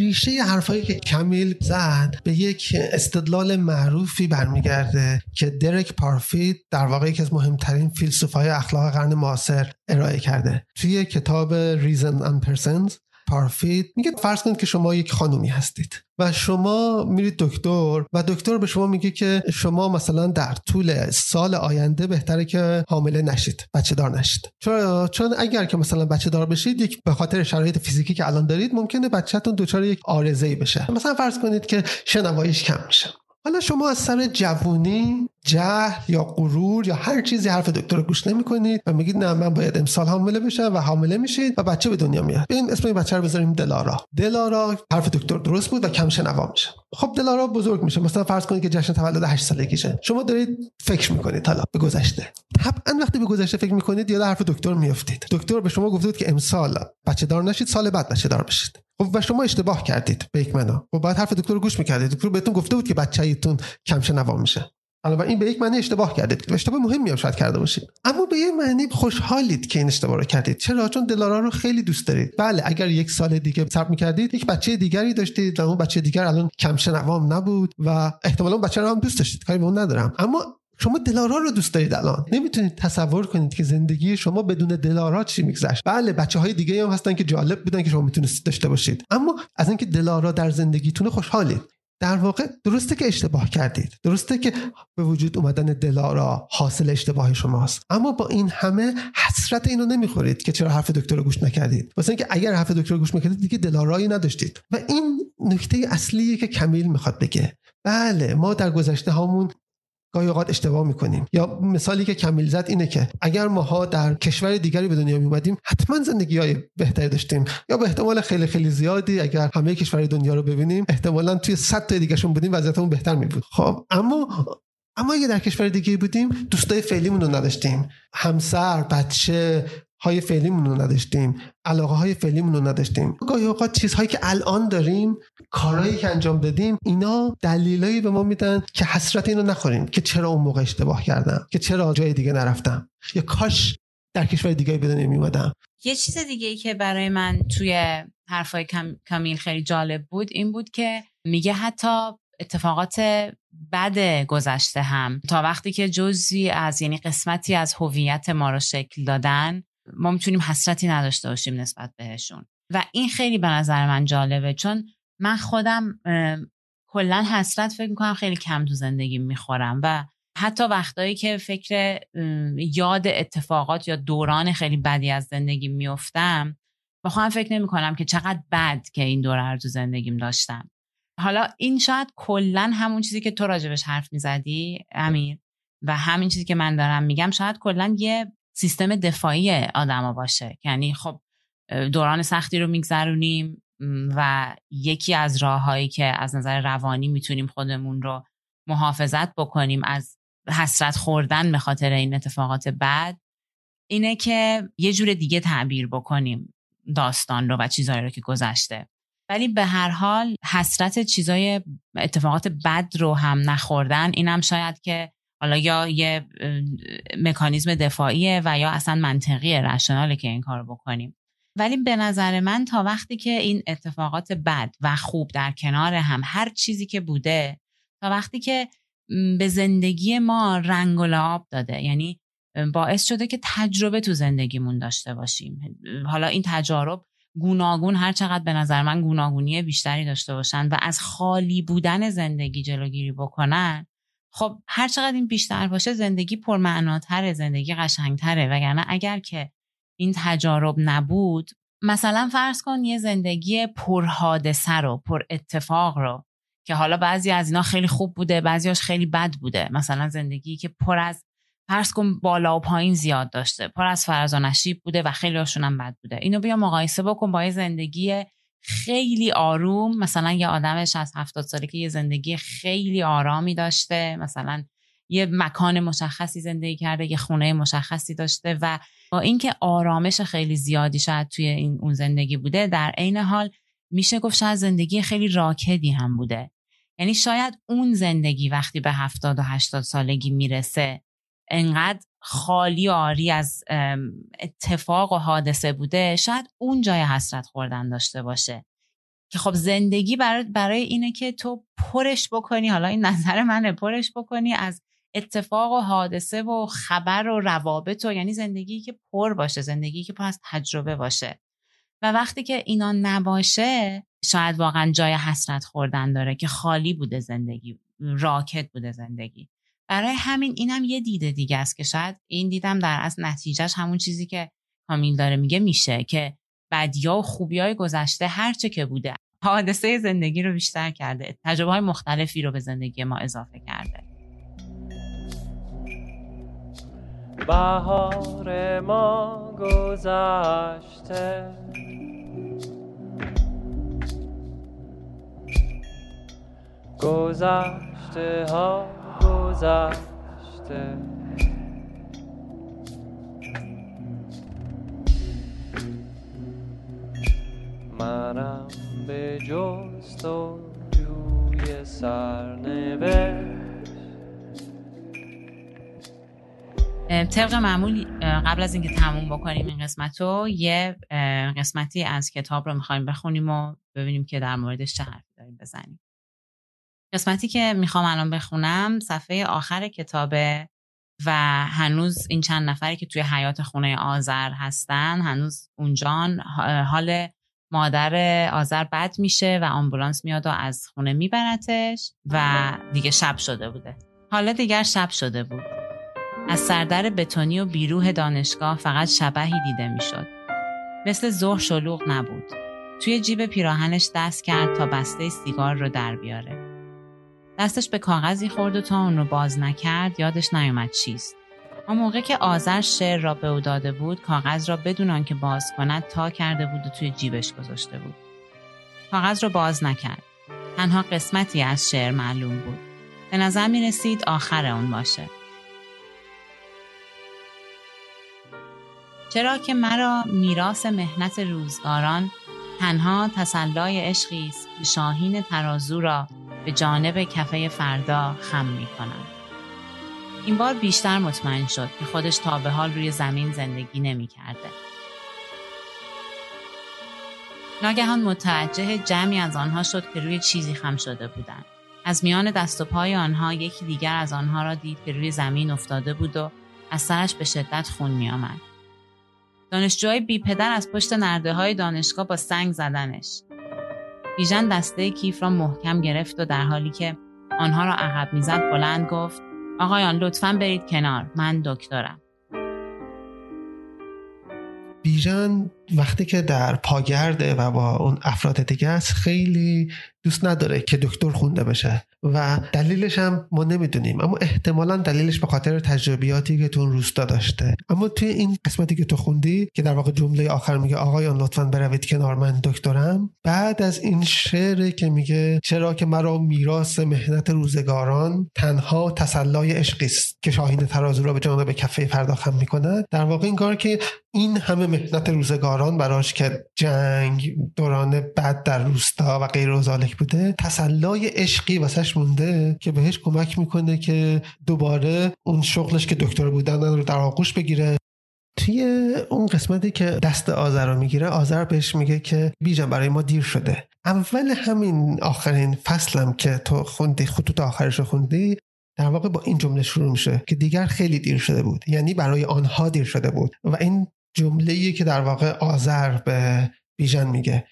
ریشه حرفایی که کمیل زد به یک استدلال معروفی برمیگرده که درک پارفید در واقع یکی از مهمترین فیلسوفای اخلاق قرن معاصر ارائه کرده. توی کتاب Reason and Persons پارفید میگه فرض کنید که شما یک خانومی هستید و شما میرید دکتر و دکتر به شما میگه که شما مثلا در طول سال آینده بهتره که حامله نشید بچه دار نشید. چرا؟ چون اگر که مثلا بچه دار بشید یک به خاطر شرایط فیزیکی که الان دارید ممکنه بچهتون دچار یک آرزه بشه. مثلا فرض کنید که شنواییش کم میشه. حالا شما از سر جوونی جهل یا غرور یا هر چیزی حرف دکتر رو گوش نمی‌کنید و میگید نه من باید امسال حامله بشم و حامله میشید و بچه به دنیا میاد. ببین اسم این بچه رو بذاریم دلارا. دلارا حرف دکتر درست بود و کم شنوا میشه. خب دلارا بزرگ میشه. مثلا فرض کنید که جشن تولد 8 سالگیشه شما دارید فکر می‌کنید حالا به گذشته. طبعا وقتی به گذشته فکر می‌کنید یا حرف دکتر میافتید. دکتر به شما گفته بود که امسال بچه دار نشید سال بعد بچه دار بشید. خب و شما اشتباه کردید. بیکمنا خب باید حرف دکتر رو گوش می‌کردید. دکتر بهتون گفته بود که بچه‌تون کم شنوا میشه. این به یک معنی اشتباه کردید. اشتباه مهمی هم شاید کرده باشید. اما به یک معنی خوشحالید که این اشتباه رو کردید. چرا؟ چون دلارا رو خیلی دوست دارید. بله اگر یک سال دیگه صبر می‌کردید یک بچه دیگری داشتید و اون بچه دیگر الان کم شنوام نبود و احتمالا بچه رو هم دوست داشتید. کاری به اون ندارم. اما شما دلارا رو دوست دارید الان. نمی‌تونید تصور کنید که زندگی شما بدون دلارا چی میگذشت. بله بچه های دیگه هم هستن که جالب بودن که شما می‌تونستید داشته باشید. اما از اینکه دلارا در زندگیتون خوشحالید. در واقع درسته که اشتباه کردید. درسته که به وجود اومدن دلارا حاصل اشتباه شماست. اما با این همه حسرت اینو نمی‌خورید که چرا حرف دکتر رو گوش نکردید. واسه اینکه اگر حرف دکتر رو گوش می‌کردید دیگه دلارایی نداشتید. و این نکته اصلیه که کمیل می‌خواد بگه. بله ما در گذشته هامون گاهی اوقات اشتباه می‌کنیم. یا مثالی که کمیل زد اینه که اگر ماها در کشور دیگری به دنیا میومدیم حتما زندگی های بهتری داشتیم. یا به احتمال خیلی خیلی زیادی اگر همه کشور دنیا رو ببینیم احتمالا توی صد تا دیگهشون بودیم وضعیتمون بهتر میبود. خب اما اما اگه در کشور دیگه بودیم دوستای فعلیمون رو نداشتیم. همسر بچه های فعلیمون رو نداشتیم علاقه های فعلیمون رو نداشتیم. گاهی اوقات چیزهایی که الان داریم کارهایی که انجام دادیم اینا دلیلایی به ما میدن که حسرت اینو نخوریم که چرا اون موقع اشتباه کردم که چرا جای دیگه نرفتم. یا کاش در کشور دیگه به دنیا میومدم یه چیز دیگه ای که برای من توی حرفای کم، کمیل خیلی جالب بود این بود که میگه حتی اتفاقات بد گذشته هم. تا وقتی که جزی از یعنی قسمتی از هویت ما رو شکل دادن ما می‌تونیم حسرتی نداشته باشیم نسبت بهشون. و این خیلی به نظر من جالبه چون من خودم کلا حسرت فکر می‌کنم خیلی کم تو زندگی می‌خورم و حتی وقتایی که فکر یاد اتفاقات یا دوران خیلی بدی از زندگی میفتم با خودم فکر نمی کنم که چقدر بد که این دوره رو تو زندگیم داشتم. حالا این شاید کلا همون چیزی که تو راجبش حرف می‌زدی امیر و همین چیزی که من دارم میگم شاید کلا یه سیستم دفاعی آدما باشه. یعنی خب دوران سختی رو میگذرونیم و یکی از راههایی که از نظر روانی می‌تونیم خودمون رو محافظت بکنیم از حسرت خوردن به خاطر این اتفاقات بد اینه که یه جور دیگه تعبیر بکنیم داستان رو و چیزهایی رو که گذشته. ولی به هر حال حسرت چیزای اتفاقات بد رو هم نخوردن اینم شاید که حالا یا یه مکانیزم دفاعیه و یا اصلا منطقیه رشناله که این کار بکنیم. ولی به نظر من تا وقتی که این اتفاقات بد و خوب در کنار هم هر چیزی که بوده تا وقتی که به زندگی ما رنگ و لعاب داده یعنی باعث شده که تجربه تو زندگیمون داشته باشیم. حالا این تجارب گوناگون هر چقدر به نظر من گوناگونی بیشتری داشته باشن و از خالی بودن زندگی جلوگیری بکنن خب هر چقدر این بیشتر باشه زندگی پرمعناتره زندگی قشنگتره. وگرنه اگر که این تجارب نبود مثلا فرض کن یه زندگی پرحادثه رو پر اتفاق رو که حالا بعضی از اینا خیلی خوب بوده بعضیاش خیلی بد بوده. مثلا زندگی که پر از فرض کن بالا و پایین زیاد داشته پر از فراز و نشیب بوده و خیلی هاشون هم بد بوده. اینو بیا مقایسه بکن با یه زندگی خیلی آروم. مثلا یه آدمش از هفتاد ساله که یه زندگی خیلی آرامی داشته. مثلا یه مکان مشخصی زندگی کرده یه خونه مشخصی داشته و با اینکه آرامش خیلی زیادی شاید توی این اون زندگی بوده در عین حال میشه گفت شاید زندگی خیلی راکدی هم بوده. یعنی شاید اون زندگی وقتی به هفتاد و هشتاد سالگی می‌رسه انقدر خالی و آری از اتفاق و حادثه بوده شاید اون جای حسرت خوردن داشته باشه. که خب زندگی برای, برای اینه که تو پرش بکنی حالا این نظر منه پرش بکنی از اتفاق و حادثه و خبر و روابط و یعنی زندگی که پر باشه زندگی که پر از تجربه باشه. و وقتی که اینا نباشه شاید واقعا جای حسرت خوردن داره که خالی بوده زندگی راکت بوده زندگی. برای همین اینم یه دیده دیگه است که شاید این دیدم در از نتیجهش همون چیزی که کامیل داره میگه میشه که بدیا و خوبی های گذشته هرچه که بوده حادثه زندگی رو بیشتر کرده تجربه های مختلفی رو به زندگی ما اضافه کرده. بهار ما گذشته. گذشته ها گذشته. منم به جست و جوی طبق معمول قبل از اینکه تموم بکنیم این قسمت رو یه قسمتی از کتاب رو می‌خوایم بخونیم و ببینیم که در موردش چه حرفی داریم بزنیم. قسمتی که می‌خوام الان بخونم صفحه آخر کتابه و هنوز این چند نفری که توی حیات خونه آذر هستن هنوز اونجان حال مادر آذر بد میشه و آمبولانس میاد و از خونه میبرتش و دیگه شب شده بوده. حالا دیگر شب شده بود. از سردر بتونی و بیروه دانشگاه فقط شبهی دیده می‌شد. مثل ظهر شلوغ نبود. توی جیب پیراهنش دست کرد تا بسته سیگار رو در بیاره. دستش به کاغذی خورد و تا اون رو باز نکرد یادش نیومد چیست. اون موقع که آذر شعر را به او داده بود کاغذ را بدون آنکه باز کند تا کرده بود و توی جیبش گذاشته بود. کاغذ را باز نکرد. تنها قسمتی از شعر معلوم بود. به نظر می رسید آخر اون باشه. چرا که مرا میراث مهنت روزگاران تنها تسلای عشقی است که شاهین ترازو را به جانب کفه فردا خم می کنم. این بار بیشتر مطمئن شد که خودش تا به حال روی زمین زندگی نمی کرده. ناگهان متوجه جمعی از آنها شد که روی چیزی خم شده بودند. از میان دست و پای آنها یکی دیگر از آنها را دید که روی زمین افتاده بود و از سرش به شدت خون می آمد. دانشجوهای بی پدر از پشت نرده های دانشگاه با سنگ زدنش. بیژن دسته کیف را محکم گرفت و در حالی که آنها را عقب می‌زد بلند گفت آقایان لطفا برید کنار. من دکترم. بیژن وقتی که در پاگرده و با اون افراد دیگه است خیلی دوست نداره که دکتر خونده بشه و دلیلش هم ما نمی‌دونیم. اما احتمالا دلیلش به خاطر تجربیاتی که تو روستا داشته. اما توی این قسمتی که تو خوندی که در واقع جمله آخر میگه آقایان لطفا بروید کنار من دکترم. بعد از این شعر که میگه چرا که مرا میراث مهنت روزگاران تنها تسلای عشقی است که شاهین ترازو را به جانب کفه پرداختم می‌کنه در واقع این کار که این همه مهنت روزگاران براش که جنگ دوران بد در روستا و غیر و بوده تسلای عشقی واسش مونده که بهش کمک می‌کنه که دوباره اون شغلش که دکتر بودن رو در آغوش بگیره. توی اون قسمتی که دست آذر رو می‌گیره آذر بهش میگه که بیجان برای ما دیر شده. اول همین آخرین فصلم که تو خوندی خطوط آخرش رو خوندی در واقع با این جمله شروع میشه که دیگر خیلی دیر شده بود. یعنی برای آنها دیر شده بود. و این جمله که در واقع آذر به بیژن میگه.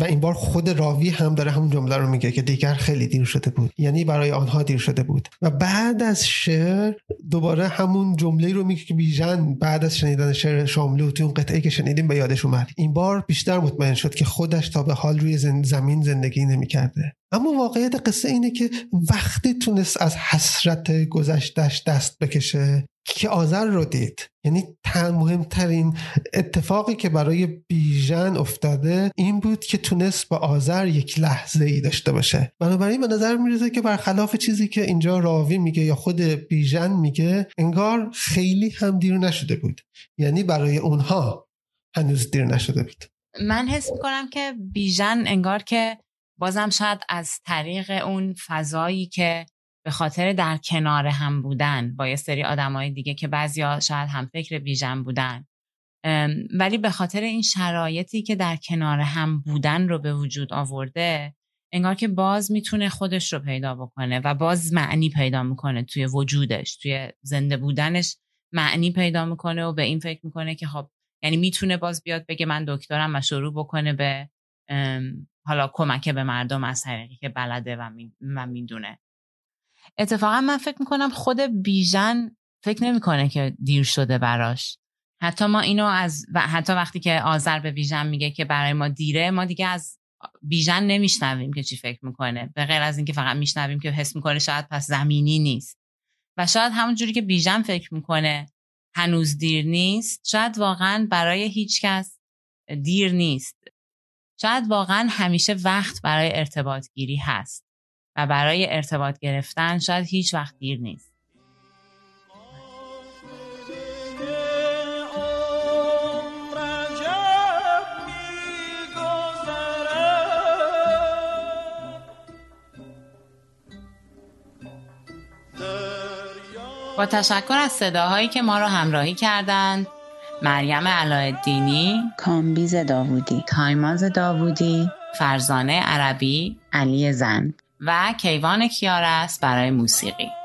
و این بار خود راوی هم داره همون جمله رو میگه که دیگر خیلی دیر شده بود. یعنی برای آنها دیر شده بود. و بعد از شعر دوباره همون جمله رو میگه که بیژن بعد از شنیدن شعر شاملو تو اون قطعه که شنیدیم به یادش اومد. این بار بیشتر مطمئن شد که خودش تا به حال روی زمین زندگی نمی‌کرده. اما واقعیت قصه اینه که وقتی تونست از حسرت گذشتش دست بکشه که آذر رو دید. یعنی مهمترین اتفاقی که برای بیژن افتاده این بود که تونست با آذر یک لحظه ای داشته باشه. بنابراین به نظر می‌رسه که برخلاف چیزی که اینجا راوی میگه یا خود بیژن میگه انگار خیلی هم دیر نشده بود. یعنی برای اونها هنوز دیر نشده بود. من حس می‌کنم که بیژن انگار که بازم شاید از طریق اون فضایی که به خاطر در کنار هم بودن با یه سری آدمای دیگه که بعضیا شاید هم فکر بیژن بودن. ولی به خاطر این شرایطی که در کنار هم بودن رو به وجود آورده انگار که باز می‌تونه خودش رو پیدا بکنه و باز معنی پیدا می‌کنه توی وجودش توی زنده بودنش معنی پیدا می‌کنه و به این فکر می‌کنه که خب یعنی می‌تونه باز بیاد بگه من دکترم و شروع بکنه به حالا کمک به مردم از طریقی که بلده و می‌دونه. اتفاقا من فکر می‌کنم خود بیژن فکر نمی‌کنه که دیر شده براش. حتی ما اینو از و حتی وقتی که آذر به بیژن میگه که برای ما دیره ما دیگه از بیژن نمیشنویم که چی فکر می‌کنه. به غیر از اینکه فقط میشنویم که حس می‌کنه شاید پس زمینی نیست. و شاید همون جوری که بیژن فکر می‌کنه هنوز دیر نیست شاید واقعا برای هیچ کس دیر نیست. شاید واقعا همیشه وقت برای ارتباط گیری هست و برای ارتباط گرفتن شاید هیچ وقت دیر نیست. با تشکر از صداهایی که ما رو همراهی کردند. مریم علایالدینی کامبیز داوودی تایماز داوودی فرزانه عربی علی زن و کیوان کیارست برای موسیقی.